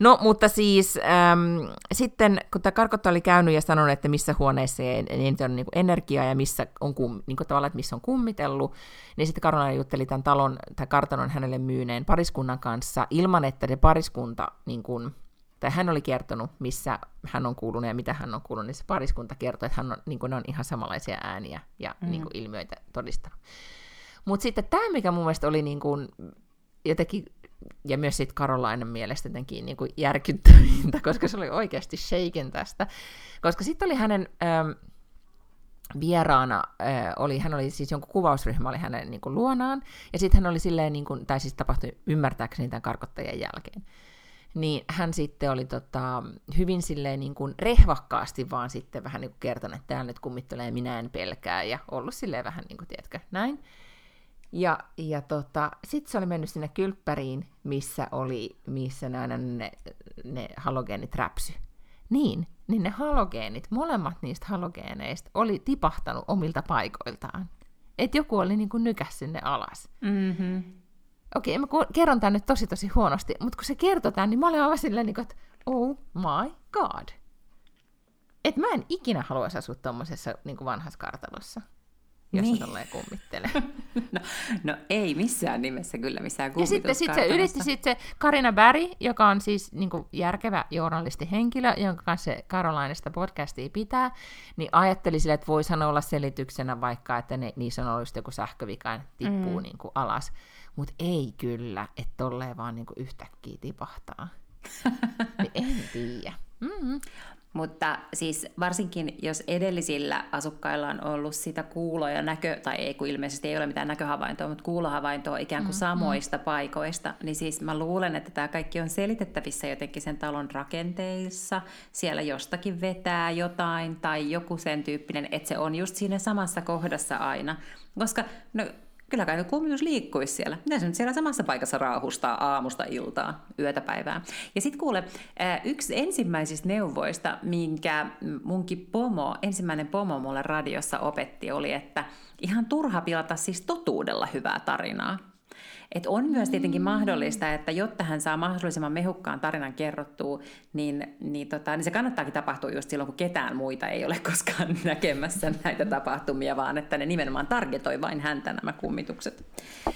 No, mutta siis äm, sitten, kun tämä karkottaja oli käynyt ja sanonut, että missä huoneissa ei, ei on niin energiaa ja missä on, kum, niin kuin tavallaan, että missä on kummitellut, niin sitten Karolina jutteli tämän talon tai kartanon hänelle myyneen pariskunnan kanssa ilman, että se pariskunta niin kuin, tai hän oli kertonut, missä hän on kuulunut ja mitä hän on kuulunut, niin se pariskunta kertoi, että hän on, niin kuin, ne on ihan samanlaisia ääniä ja mm. niin kuin, ilmiöitä todistanut. Mutta sitten tämä, mikä mun mielestä oli niin kuin, jotenkin, ja myös sitten Karolainen mielestä jotenkin niin kuin järkyttävintä, koska se oli oikeasti shaken tästä, koska sitten oli hänen... Ähm, vieraana äh, oli, hän oli siis jonkun kuvausryhmä oli hänen niin kuin, luonaan, ja sitten hän oli silleen, niin kuin, tai siis tapahtui ymmärtääkseni tämän karkottajien jälkeen, niin hän sitten oli tota, hyvin silleen niin kuin rehvakkaasti vaan sitten vähän niin kuin kertonut, että täällä nyt kummittelee, minä en pelkää, ja ollut silleen vähän niin kuin, tiedätkö, näin. Ja, ja tota, sitten se oli mennyt sinne kylppäriin, missä oli, missä aina ne, ne halogeenit räpsy. Niin, niin ne halogeenit, molemmat niistä halogeeneista oli tipahtanut omilta paikoiltaan. Että joku oli niin kuin nykäs sinne alas. Mm-hmm okei, okay, mä kerron tämän nyt tosi tosi huonosti, mutta kun se kertoo tämän, niin mä olen aivan silleen, niin kuin, että oh my god. Että mä en ikinä haluaisi asua tuommoisessa niin vanhassa kartalossa, jos niin. tolleen kummittelee. no, no, ei missään nimessä kyllä missään Ja sitten sit se yritti sitten se Karina Bäri, joka on siis niin kuin järkevä journalistihenkilö, jonka kanssa se Karolainesta podcastia pitää, niin ajatteli sille, että voi sanoa olla selityksenä vaikka, että ne, niissä on ollut joku sähkövika, tippuu mm. niin kuin alas. Mutta ei kyllä, että tolleen vaan niinku yhtäkkiä tipahtaa. niin en tiedä. Mm-hmm. Mutta siis varsinkin, jos edellisillä asukkailla on ollut sitä kuulo- ja näkö, tai ei kun ilmeisesti ei ole mitään näköhavaintoa, mutta kuulohavaintoa ikään kuin mm, samoista mm. paikoista, niin siis mä luulen, että tämä kaikki on selitettävissä jotenkin sen talon rakenteissa, siellä jostakin vetää jotain tai joku sen tyyppinen, että se on just siinä samassa kohdassa aina. Koska no, kyllä kai kummitus liikkuisi siellä. Mitä se nyt siellä samassa paikassa raahustaa aamusta iltaa, yötä päivää. Ja sitten kuule, yksi ensimmäisistä neuvoista, minkä munkin pomo, ensimmäinen pomo mulle radiossa opetti, oli, että ihan turha pilata siis totuudella hyvää tarinaa. Et on myös tietenkin mahdollista, että jotta hän saa mahdollisimman mehukkaan tarinan kerrottua, niin, niin, tota, niin se kannattaakin tapahtua just silloin, kun ketään muita ei ole koskaan näkemässä näitä tapahtumia, vaan että ne nimenomaan targetoi vain häntä nämä kummitukset.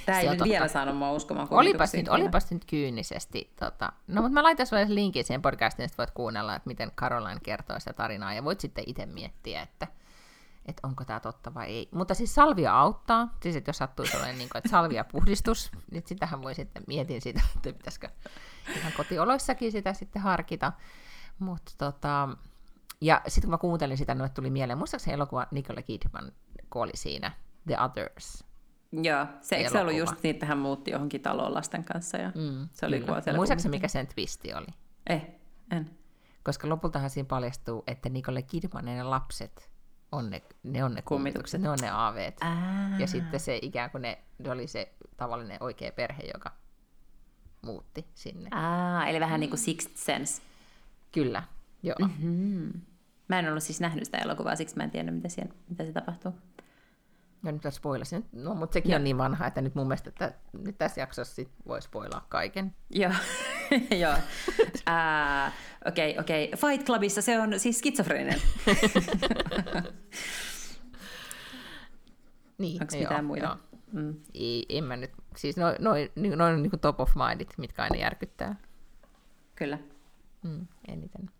Tämä ei nyt totta. vielä saanut mua uskomaan olipas nyt, olipas nyt kyynisesti. Tota. No, mutta mä laitan sulle linkin siihen podcastiin, että voit kuunnella, että miten Caroline kertoo sitä tarinaa, ja voit sitten itse miettiä, että että onko tämä totta vai ei. Mutta siis salvia auttaa, siis että jos sattuu sellainen, niin kuin, että salvia puhdistus, niin sitähän voi sitten, mietin sitä, että pitäisikö ihan kotioloissakin sitä sitten harkita. Mutta tota, ja sitten kun mä kuuntelin sitä, niin tuli mieleen, muistaakseni elokuva Nicole Kidman, kun oli siinä, The Others. Joo, se eikö se ollut just niin, että hän muutti johonkin taloon lasten kanssa ja mm, se oli kuva Muistaakseni mikä sen twisti oli? Eh, en. Koska lopultahan siinä paljastuu, että Nicole Kidmanin lapset on ne, ne on ne kummitukset, ne on ne aaveet. Ää. Ja sitten se ikään kuin ne, ne oli se tavallinen oikea perhe, joka muutti sinne. Aa, eli vähän niin kuin Sixth Sense. Kyllä, joo. Mm-hmm. Mä en ollut siis nähnyt sitä elokuvaa, siksi mä en tiedä, mitä, siellä, mitä se tapahtuu. Ja nyt spoilasin. No, mutta sekin no. on niin vanha, että nyt mun mielestä että nyt tässä jaksossa sit voi spoilaa kaiken. Joo, joo. Okei, okei. Fight Clubissa se on siis skitsofreninen. niin, Onko mitään muita? Joo. Mm. Ei, en mä nyt, siis noin no, no, no, niin top of mindit, mitkä aina järkyttää. Kyllä. Mm, eniten.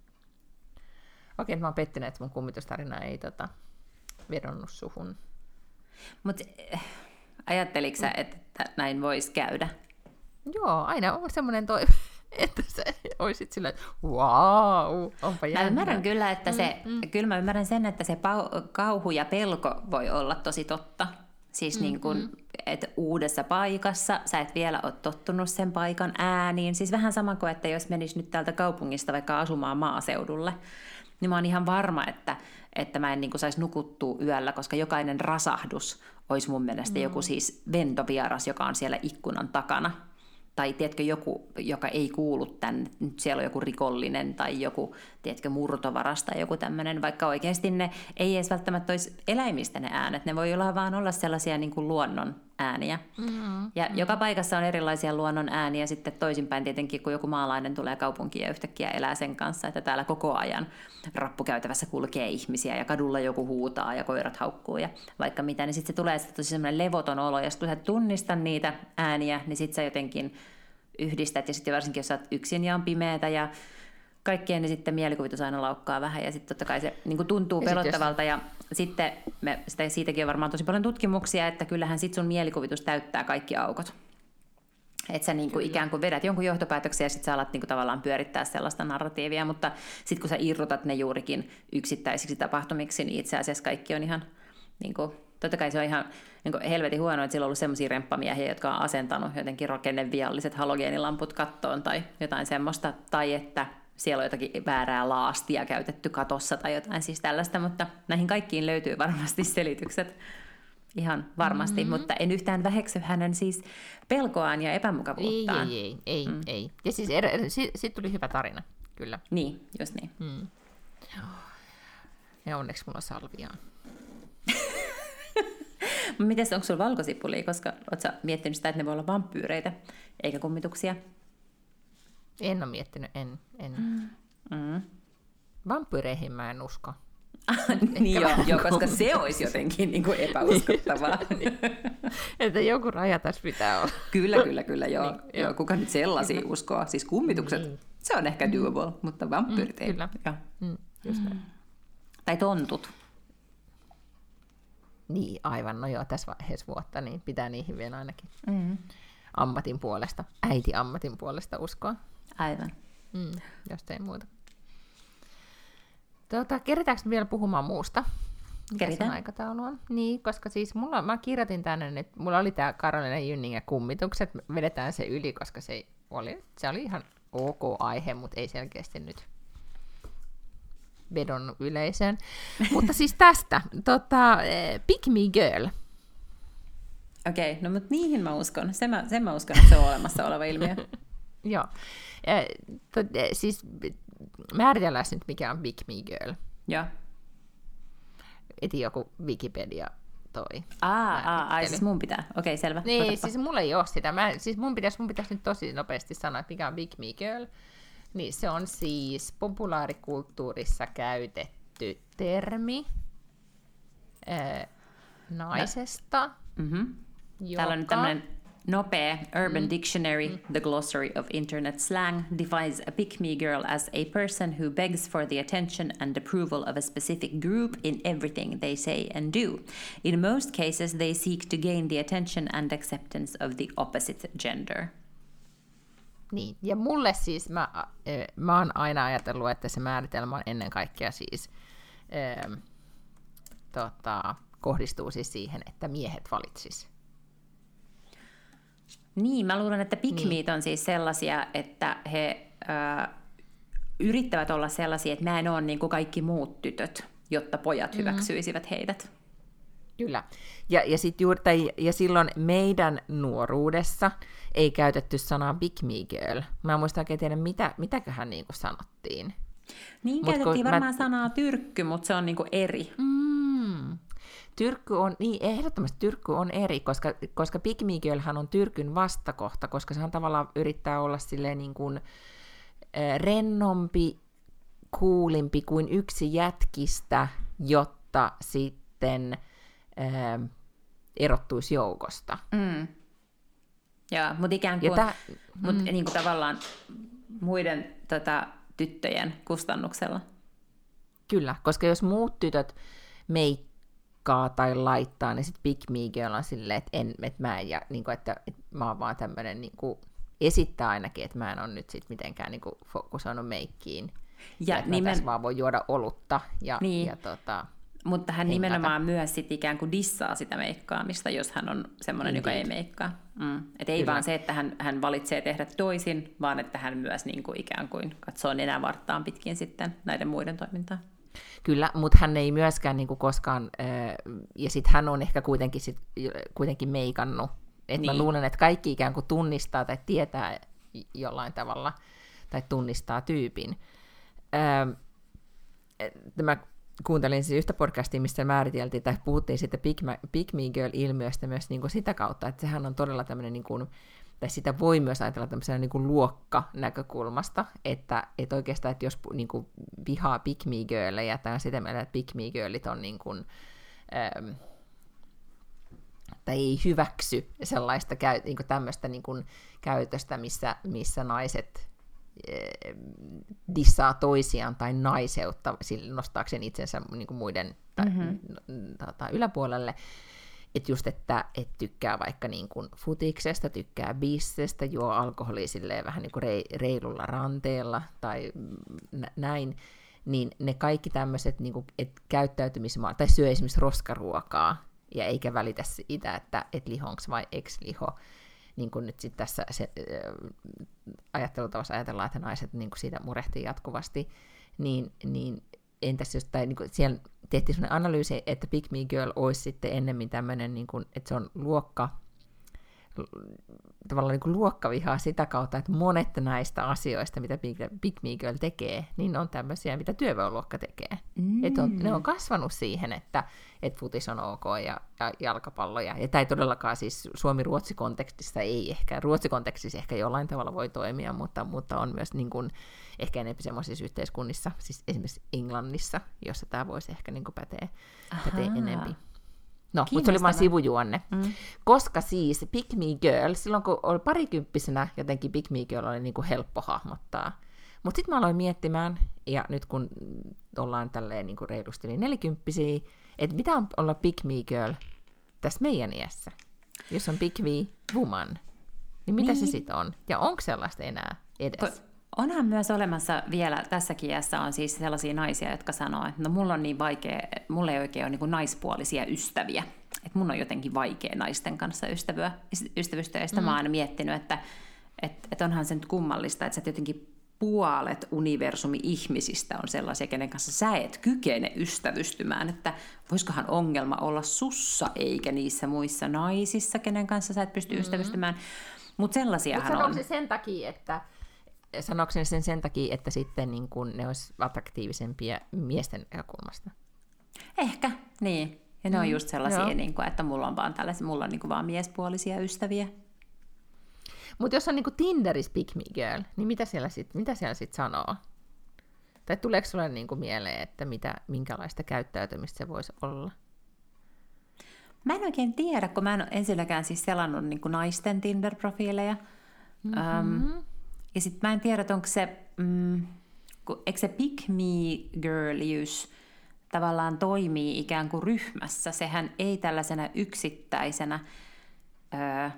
Okei, mä oon pettynyt, että mun kummitustarina ei tota, vedonnut suhun. Mutta eh, ajatteliko sä, että näin voisi käydä? Joo, aina on semmoinen toive, että se olisit sillä, että wow, onpa jännä. Mä ymmärrän kyllä, että se, mm, mm. kyllä mä ymmärrän sen, että se kauhu ja pelko voi olla tosi totta. Siis mm, niin kun, mm. että uudessa paikassa sä et vielä ole tottunut sen paikan ääniin. Siis vähän sama kuin, että jos menis nyt täältä kaupungista vaikka asumaan maaseudulle, niin mä oon ihan varma, että, että mä en niin saisi nukuttua yöllä, koska jokainen rasahdus olisi mun mielestä mm. joku siis ventovieras, joka on siellä ikkunan takana tai tiedätkö, joku, joka ei kuulu tänne, nyt siellä on joku rikollinen tai joku, tiedätkö, murtovaras tai joku tämmöinen, vaikka oikeasti ne ei edes välttämättä olisi eläimistä ne äänet, ne voi olla vaan olla sellaisia niin kuin luonnon ääniä. Mm-hmm. Ja mm-hmm. joka paikassa on erilaisia luonnon ääniä sitten toisinpäin tietenkin, kun joku maalainen tulee kaupunkiin ja yhtäkkiä elää sen kanssa, että täällä koko ajan rappukäytävässä kulkee ihmisiä ja kadulla joku huutaa ja koirat haukkuu ja vaikka mitä, niin sitten se tulee sitten tosi semmoinen levoton olo ja sitten kun sä tunnistat niitä ääniä, niin sitten sä jotenkin yhdistät ja sitten varsinkin jos sä oot yksin ja on pimeätä ja kaikkeen, niin sitten mielikuvitus aina laukkaa vähän ja sitten totta kai se niin kuin tuntuu ja pelottavalta jos... ja sitten me, sitä, siitäkin on varmaan tosi paljon tutkimuksia, että kyllähän sit sun mielikuvitus täyttää kaikki aukot. Että sä niinku ikään kuin vedät jonkun johtopäätöksen ja sitten sä alat niinku tavallaan pyörittää sellaista narratiivia, mutta sitten kun sä irrotat ne juurikin yksittäisiksi tapahtumiksi, niin itse asiassa kaikki on ihan, niinku, totta kai se on ihan niinku helvetin huono, että siellä on ollut sellaisia remppamiehiä, jotka on asentanut jotenkin rakennevialliset halogeenilamput kattoon tai jotain semmoista, tai että siellä on jotakin väärää laastia käytetty katossa tai jotain siis tällaista, mutta näihin kaikkiin löytyy varmasti selitykset ihan varmasti, mm-hmm. mutta en yhtään väheksy hänen siis pelkoaan ja epämukavuuttaan. Ei, ei, ei, mm. ei. Ja siis er, er, siitä sit tuli hyvä tarina, kyllä. Niin, just niin. Mm. Ja onneksi mulla on salviaa. Miten onko sulla valkosipuli, koska oletko miettinyt sitä, että ne voi olla vampyyreitä eikä kummituksia? En ole miettinyt, en. en. Mm. mm. Vampyreihin mä en usko. niin joo, jo, koska se olisi jotenkin niin kuin epäuskottavaa. niin. Että joku raja tässä pitää olla. kyllä, kyllä, kyllä, joo. niin, joo. joo. Kuka nyt sellaisia kyllä. uskoa? Siis kummitukset, niin. se on ehkä doable, mm. mutta vampyyrit mm, ei. Kyllä. Joo. Mm, just mm. Tai tontut. Niin, aivan. No joo, tässä vaiheessa vuotta, niin pitää niihin vielä ainakin mm. ammatin puolesta, äiti ammatin puolesta uskoa. Aivan. Mm, jos ei muuta. Tota, keritäänkö me vielä puhumaan muusta? Keritään. aikataulu on? Niin, koska siis mulla, mä kirjoitin tänne, että mulla oli tää Karolina Jynning ja kummitukset, vedetään se yli, koska se oli, se oli ihan ok aihe, mutta ei selkeästi nyt vedon yleisöön. mutta siis tästä, tota, Pick Me Girl. Okei, okay, no mutta niihin mä uskon. Sen mä, sen mä uskon, että se on olemassa oleva ilmiö. Joo. Eh, to, eh, siis määritellään nyt, mikä on Pick Me Girl. Joo. Eti joku Wikipedia toi. Aa, aa, ai, siis mun pitää. Okei, okay, selvä. Niin, Otapa. siis mulla ei ole sitä. Mä, siis mun pitäisi, mun pitäisi nyt tosi nopeasti sanoa, että mikä on Big Me Girl. Niin se on siis populaarikulttuurissa käytetty termi ää, naisesta, Mm-hmm. joka... Täällä on nyt tämmöinen nopea Urban Mm. Dictionary, The Glossary of Internet Slang, defines a pick-me girl as a person who begs for the attention and approval of a specific group in everything they say and do. In most cases, they seek to gain the attention and acceptance of the opposite gender. Niin, ja mulle siis, mä, äh, mä oon aina ajatellut, että se määritelmä on ennen kaikkea siis, ähm, tota, kohdistuu siis siihen, että miehet valitsis. Niin, mä luulen, että pick Niin. on siis sellaisia, että he ö, yrittävät olla sellaisia, että mä en ole niin kuin kaikki muut tytöt, jotta pojat hyväksyisivät heidät. Kyllä. Ja, ja, sit juuri, tai, ja silloin meidän nuoruudessa ei käytetty sanaa Big Me Girl. Mä en muista oikein tiedä, mitä, mitäköhän niin kuin sanottiin. Niin Mut käytettiin mä- varmaan sanaa tyrkky, mutta se on niin kuin eri. Mm. Tyrkky on, niin ehdottomasti tyrkky on eri, koska, koska Girlhän on tyrkyn vastakohta, koska sehän tavallaan yrittää olla silleen niin kuin, äh, rennompi, kuulimpi kuin yksi jätkistä, jotta sitten äh, erottuisi joukosta. Mm. Joo, mutta ikään kuin, tää, mut niin kuin tavallaan muiden tota, tyttöjen kustannuksella. Kyllä, koska jos muut tytöt meikkaa tai laittaa, niin sitten Big Me Girl on silleen, että, en, että mä en, ja, niin kuin, että, että mä oon vaan tämmöinen, niin kuin, esittää ainakin, että mä en ole nyt sit mitenkään niin kuin, fokusoinut meikkiin. Ja että nimen, mä tässä vaan voi juoda olutta. Ja, Niin. ja tota, mutta hän hengata. nimenomaan myös sit ikään kuin dissaa sitä meikkaamista, jos hän on semmoinen, joka ei meikkaa. Mm. Et ei Kyllä. vaan se, että hän, hän valitsee tehdä toisin, vaan että hän myös niin kuin ikään kuin katsoo nenää varttaan pitkin sitten näiden muiden toimintaa. Kyllä, mutta hän ei myöskään niin kuin koskaan, ja sitten hän on ehkä kuitenkin, sit, kuitenkin meikannut. Et niin. Mä luulen, että kaikki ikään kuin tunnistaa tai tietää jollain tavalla, tai tunnistaa tyypin. Mä kuuntelin siis yhtä podcastia, missä määriteltiin tai puhuttiin siitä Big, Ma- Big Me Girl-ilmiöstä myös niin kuin sitä kautta, että sehän on todella tämmöinen, niin kuin, tai sitä voi myös ajatella tämmöisenä niin kuin luokka-näkökulmasta, että, että oikeastaan, että jos niin kuin vihaa Big Me Girlejä, tai on sitä mieltä, että Big Me Girlit on niin kuin, ähm, tai ei hyväksy sellaista käy, niin kuin tämmöistä niin kuin käytöstä, missä, missä naiset eh, dissaa toisiaan tai naiseutta nostaakseen itsensä niin kuin muiden tai, mm-hmm. tota, yläpuolelle. Että just, että et tykkää vaikka niin kuin futiksesta, tykkää bissestä, juo alkoholia vähän niin kuin rei, reilulla ranteella tai nä- näin, niin ne kaikki tämmöiset niin käyttäytymismaa, tai syö esimerkiksi roskaruokaa, ja eikä välitä siitä, että et lihonks vai eks liho, niin kuin nyt sitten tässä se, äh, ajattelutavassa ajatellaan, että naiset niin kuin siitä murehtii jatkuvasti, niin, niin entäs jos, tai niin kuin siellä tehtiin sellainen analyysi, että Big Me Girl olisi sitten ennemmin tämmöinen, niin kuin, että se on luokka, tavallaan niin kuin luokkavihaa sitä kautta, että monet näistä asioista, mitä Big, Big Me Girl tekee, niin on tämmöisiä, mitä työväenluokka tekee. Mm. Että on, ne on kasvanut siihen, että et futis on ok ja, ja jalkapalloja. Ja tämä ei todellakaan siis Suomi-Ruotsi-kontekstissa ei ehkä, Ruotsi-kontekstissa ehkä jollain tavalla voi toimia, mutta, mutta on myös niin kuin, ehkä enemmän semmoisissa yhteiskunnissa, siis esimerkiksi Englannissa, jossa tämä voisi ehkä niin kuin pätee, pätee Ahaa. enempi. No, mutta se oli vaan Kiinnostavaa. sivujuonne. Mm. Koska siis Pick Me Girl, silloin kun oli parikymppisenä, jotenkin Pick Me Girl oli niin kuin helppo hahmottaa. Mutta sitten mä aloin miettimään, ja nyt kun ollaan tälleen niin kuin reilusti niin nelikymppisiä, että mitä on olla Pick Me Girl tässä meidän iässä? Jos on Pick Me Woman, niin mitä niin. se sitten on? Ja onko sellaista enää edes? Toi Onhan myös olemassa vielä, tässäkin iässä on siis sellaisia naisia, jotka sanoo, että no mulla on niin vaikea, mulla ei oikein ole niin naispuolisia ystäviä. Että mun on jotenkin vaikea naisten kanssa ystävyä, ystävystyä. Ja sitä mm. mä oon aina miettinyt, että et, et onhan se nyt kummallista, että sä jotenkin puolet universumi ihmisistä on sellaisia, kenen kanssa sä et kykene ystävystymään, että voisikohan ongelma olla sussa eikä niissä muissa naisissa, kenen kanssa sä et pysty mm-hmm. ystävystymään. Mutta sellaisiahan Mut on. se sen takia, että sanoiko sen sen takia, että sitten niin kun ne olisi attraktiivisempia miesten näkökulmasta? Ehkä, niin. Ja ne mm, on just sellaisia, niin kuin, että mulla on vaan, tällaisia, mulla on niin kuin vaan miespuolisia ystäviä. Mutta jos on niin Tinderis Pick Me Girl, niin mitä siellä sitten mitä siellä sit sanoo? Tai tuleeko sulle niin kuin mieleen, että mitä, minkälaista käyttäytymistä se voisi olla? Mä en oikein tiedä, kun mä en ole ensinnäkään siis selannut niin naisten Tinder-profiileja. Mm-hmm. Um, ja sitten mä en tiedä, että onko se, mm, kun, eikö se Pick Me Girlius tavallaan toimii ikään kuin ryhmässä. Sehän ei tällaisena yksittäisenä, öö,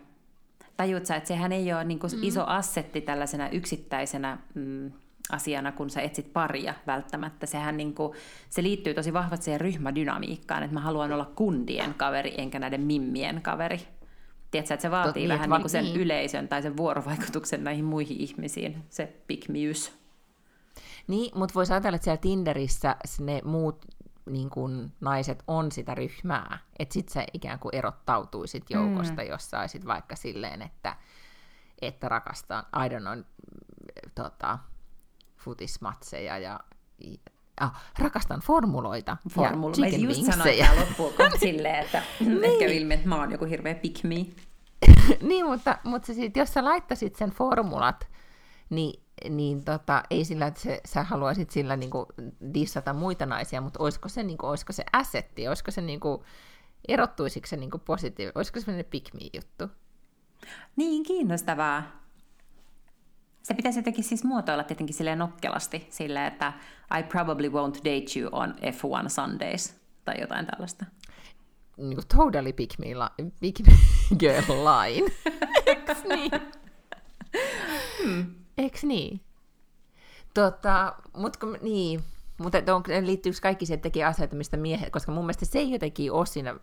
tajuut sä, että sehän ei ole niin kuin mm. iso assetti tällaisena yksittäisenä mm, asiana, kun sä etsit paria välttämättä. Sehän niin kuin, se liittyy tosi vahvasti siihen ryhmädynamiikkaan, että mä haluan olla kundien kaveri enkä näiden mimmien kaveri. Tiedätkö, että se vaatii Tot, niin, vähän niin kuin sen niin. yleisön tai sen vuorovaikutuksen näihin muihin ihmisiin, se pikmiys. Niin, mutta voisi ajatella, että siellä Tinderissä ne muut niin kuin naiset on sitä ryhmää, että sit sä ikään kuin erottautuisit joukosta, mm. jos saisit vaikka silleen, että, että rakastaa, I don't know, tota, futismatseja ja ah, rakastan formuloita Formula. ja chicken just sanoin tähän loppuun silleen, että niin. ehkä ilmi, että mä oon joku hirveä pick me. niin, mutta, mutta sit, jos sä laittasit sen formulat, niin niin tota, ei sillä, että se, sä haluaisit sillä niin kuin dissata muita naisia, mutta olisiko se, niin kuin, olisiko se assetti, olisiko se niin kuin, erottuisiko se niin kuin positiivinen, olisiko se pick juttu Niin, kiinnostavaa. Se pitäisi jotenkin siis muotoilla tietenkin silleen nokkelasti, silleen, että I probably won't date you on F1 Sundays, tai jotain tällaista. Niin kuin totally pick me, li- pick me girl line. Eiks niin? hmm. Eiks niin? Tota, mut kun, niin, mutta on, liittyykö kaikki se, että tekee asioita, mistä miehet, koska mun mielestä se ei jotenkin ole siinä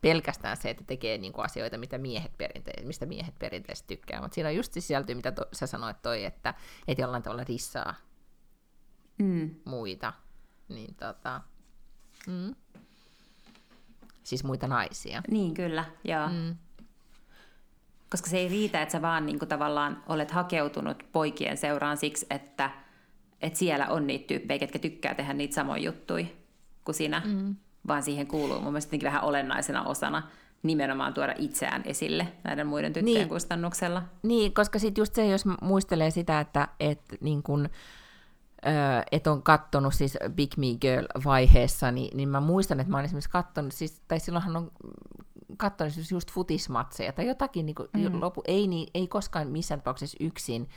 pelkästään se, että tekee niin kuin asioita, mitä miehet perinte- mistä miehet perinteisesti tykkää, mutta siinä on just sisältö, mitä to, sä sanoit toi, että, että jollain tavalla rissaa mm. muita. Niin tota, mm. Siis muita naisia. Niin, kyllä, joo. Mm. Koska se ei riitä, että sä vaan niin kuin tavallaan olet hakeutunut poikien seuraan siksi, että, että siellä on niitä tyyppejä, ketkä tykkää tehdä niitä samoja juttuja kuin sinä, mm. vaan siihen kuuluu mun mielestä vähän olennaisena osana nimenomaan tuoda itseään esille näiden muiden tyttöjen niin. kustannuksella. Niin, koska sitten just se, jos muistelee sitä, että et, niin kun, et on kattonut siis Big Me Girl-vaiheessa, niin, niin mä muistan, että mä oon esimerkiksi kattonut, siis, tai silloinhan on katsonut siis just futismatseja tai jotakin, niin kuin, mm. lopu, ei, niin, ei koskaan missään tapauksessa yksin,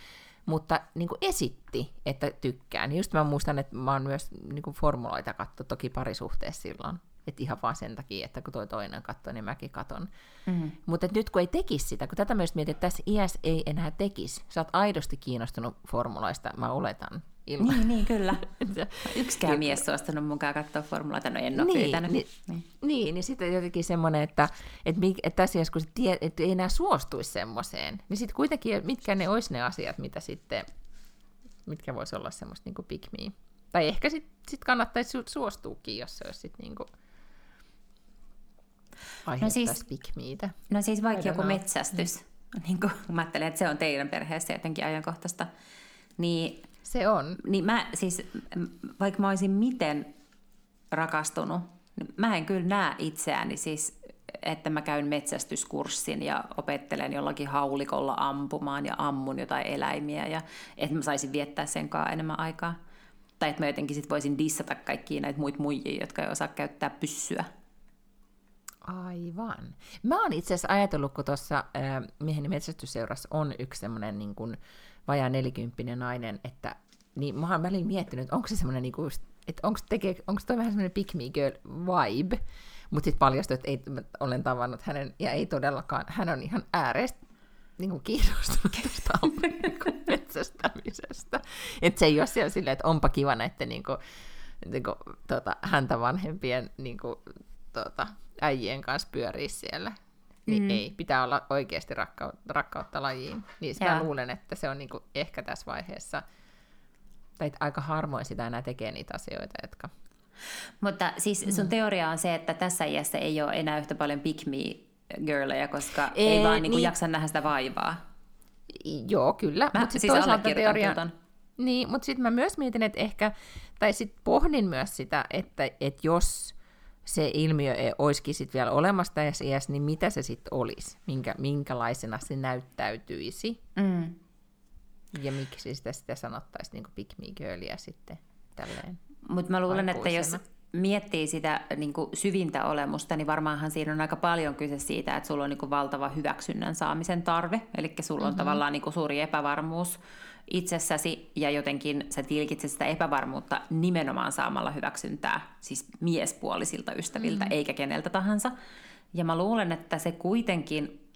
mutta niin kuin esitti, että tykkään. Just mä muistan, että mä oon myös niin kuin formuloita katto toki parisuhteessa silloin. Että ihan vaan sen takia, että kun toi toinen katsoo, niin mäkin katon. Mm-hmm. Mutta nyt kun ei tekisi sitä, kun tätä myös mietit, että tässä iässä ei enää tekisi, sä oot aidosti kiinnostunut formulaista, mä oletan, ilman. Niin, niin kyllä. Yksikään mies suostunut mukaan katsoa formulaata, no en ole niin, pyytänyt. Niin, niin. niin, niin sitten jotenkin semmoinen, että, että, että tässä kun se tie, että ei enää suostuisi semmoiseen, niin sitten kuitenkin, mitkä ne olisi ne asiat, mitä sitten, mitkä voisi olla semmoista niin pick me. Tai ehkä sitten sit kannattaisi suostuukin, jos se olisi sitten niin kuin no siis, pick meitä. No siis vaikka joku metsästys, mm. niin kuin, mä ajattelen, että se on teidän perheessä jotenkin ajankohtaista, niin se on. Niin mä siis, vaikka mä olisin miten rakastunut, niin mä en kyllä näe itseäni siis, että mä käyn metsästyskurssin ja opettelen jollakin haulikolla ampumaan ja ammun jotain eläimiä ja että mä saisin viettää sen kanssa enemmän aikaa. Tai että mä jotenkin sit voisin dissata kaikkia näitä muita muijia, jotka ei osaa käyttää pyssyä. Aivan. Mä oon itse asiassa ajatellut, kun tuossa äh, mieheni metsästysseurassa on yksi semmoinen niin kuin, vajaa nelikymppinen nainen, että niin mä oon välillä miettinyt, onko se semmoinen, niin kuin, että onko, tekee, onko toi vähän semmoinen pick me girl vibe, mutta sitten paljastui, että ei, olen tavannut hänen, ja ei todellakaan, hän on ihan ääreistä niinku kiinnostunut tästä niinku metsästämisestä. Että se ei ole siellä silleen, että onpa kiva näiden niinku, niinku, tota, häntä vanhempien niinku, tota, äijien kanssa pyörii siellä. Niin mm. ei, pitää olla oikeasti rakkautta, rakkautta lajiin. Niin mä luulen, että se on niinku ehkä tässä vaiheessa, tai aika harvoin sitä enää tekee niitä asioita, jotka mutta siis sun mm. teoria on se, että tässä iässä ei ole enää yhtä paljon pick me girleja, koska ei, ei vaan niinku niin. jaksa nähdä sitä vaivaa. Joo, kyllä. Mä mutta siis toisaalta teoria... Niin, mutta sitten mä myös mietin, että ehkä, tai sitten pohdin myös sitä, että, että jos se ilmiö ei olisikin sit vielä olemassa tässä iässä, niin mitä se sitten olisi? Minkä, minkälaisena se näyttäytyisi? Mm. Ja miksi sitä, sitä sanottaisiin niin pick me girlia sitten tälleen Mutta mä luulen, aikuisena. että jos miettii sitä niin kuin syvintä olemusta, niin varmaanhan siinä on aika paljon kyse siitä, että sulla on niin kuin valtava hyväksynnän saamisen tarve. Eli sulla on mm-hmm. tavallaan niin kuin suuri epävarmuus itsessäsi ja jotenkin sä tilkitset sitä epävarmuutta nimenomaan saamalla hyväksyntää, siis miespuolisilta ystäviltä, mm-hmm. eikä keneltä tahansa. Ja mä luulen, että se kuitenkin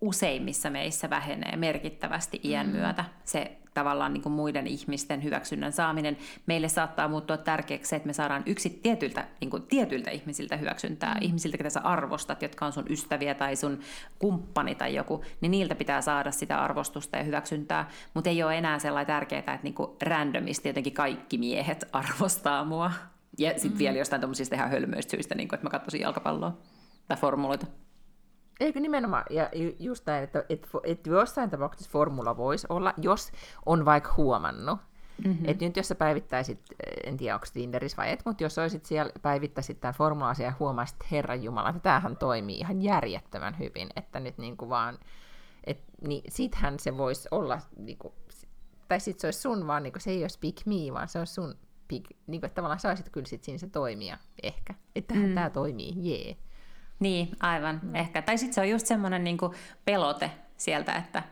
useimmissa meissä vähenee merkittävästi iän mm-hmm. myötä, se tavallaan niin kuin muiden ihmisten hyväksynnän saaminen. Meille saattaa muuttua tärkeäksi se, että me saadaan yksi tietyiltä, niin kuin tietyiltä ihmisiltä hyväksyntää, mm. ihmisiltä, ketä sä arvostat, jotka on sun ystäviä tai sun kumppani tai joku, niin niiltä pitää saada sitä arvostusta ja hyväksyntää, mutta ei ole enää sellainen tärkeää, että niin kuin randomisti jotenkin kaikki miehet arvostaa mua. Ja sitten mm. vielä jostain tuommoisista ihan hölmöistä syistä, niin kuin, että mä katsoisin jalkapalloa tai formuloita. Eikö nimenomaan, ja just näin, että, että, että jossain tapauksessa formula voisi olla, jos on vaikka huomannut, Mm-hmm. Että nyt jos sä päivittäisit, en tiedä onko Tinderissä vai et, mutta jos olisit siellä, päivittäisit tämän formula ja huomaisit, että Herran Jumala, että tämähän toimii ihan järjettömän hyvin, että nyt niin kuin vaan, et, niin sittenhän se voisi olla, niin kuin, tai sitten se olisi sun vaan, niin kuin, se ei olisi pick me, vaan se olisi sun pick, niin kuin, että tavallaan saisit kyllä sit siinä se toimia ehkä, että mm. tämä toimii, jee. Yeah. Niin, aivan, mm. ehkä. Tai sitten se on just semmoinen niin pelote sieltä, että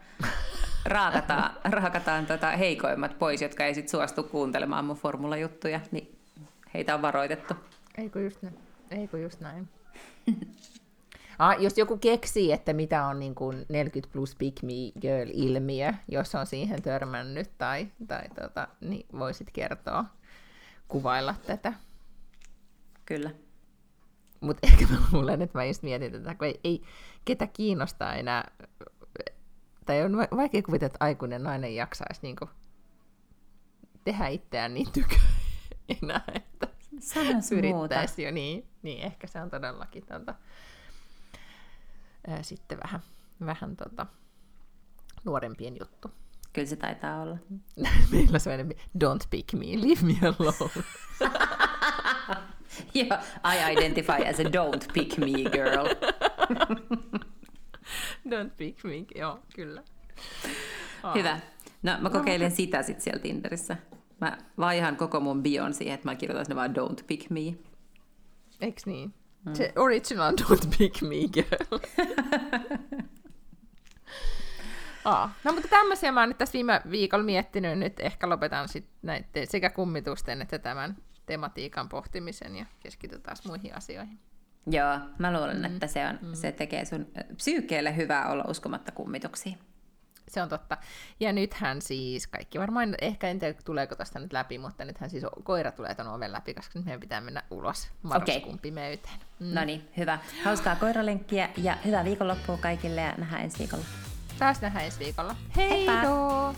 raakataan, raakataan tota heikoimmat pois, jotka ei sitten suostu kuuntelemaan mun formulajuttuja, niin heitä on varoitettu. Eikö just näin? Eikö just näin? ah, jos joku keksii, että mitä on niin kuin 40 plus pick me girl-ilmiö, jos on siihen törmännyt, tai, tai tota, niin voisit kertoa, kuvailla tätä. Kyllä. Mutta ehkä mä luulen, että mä just mietin tätä, kun ei, ei ketä kiinnostaa enää, tai on vaikea kuvitella, että aikuinen nainen jaksaisi niin tehdä itseään niin tykö enää, että yrittäisi jo niin, niin ehkä se on todellakin tota, ää, sitten vähän, vähän tota, nuorempien juttu. Kyllä se taitaa olla. Meillä se on enemmän, don't pick me, leave me alone. yeah, I identify as a don't pick me girl. don't pick me, joo, kyllä. Oh. Hyvä. No mä kokeilen no, sitä sitten siellä Tinderissä. Mä vaihan koko mun bion siihen, että mä kirjoitan sinne vaan don't pick me. Eiks niin? Mm. Se original don't pick me girl. Aa. No mutta tämmöisiä mä oon nyt tässä viime viikolla miettinyt. Nyt ehkä lopetan sitten näiden sekä kummitusten että tämän tematiikan pohtimisen ja keskitytään muihin asioihin. Joo, mä luulen, mm. että se, on, mm. se tekee sun psyykeelle hyvää olla uskomatta kummituksiin. Se on totta. Ja nythän siis kaikki varmaan, ehkä en tiedä tuleeko tästä nyt läpi, mutta nythän siis koira tulee tuon oven läpi, koska nyt meidän pitää mennä ulos marraskuun okay. pimeyteen. Mm. No niin, hyvä. Hauskaa koiralenkkiä ja hyvää viikonloppua kaikille ja nähdään ensi viikolla. Taas nähdään ensi viikolla. Hei Heippa!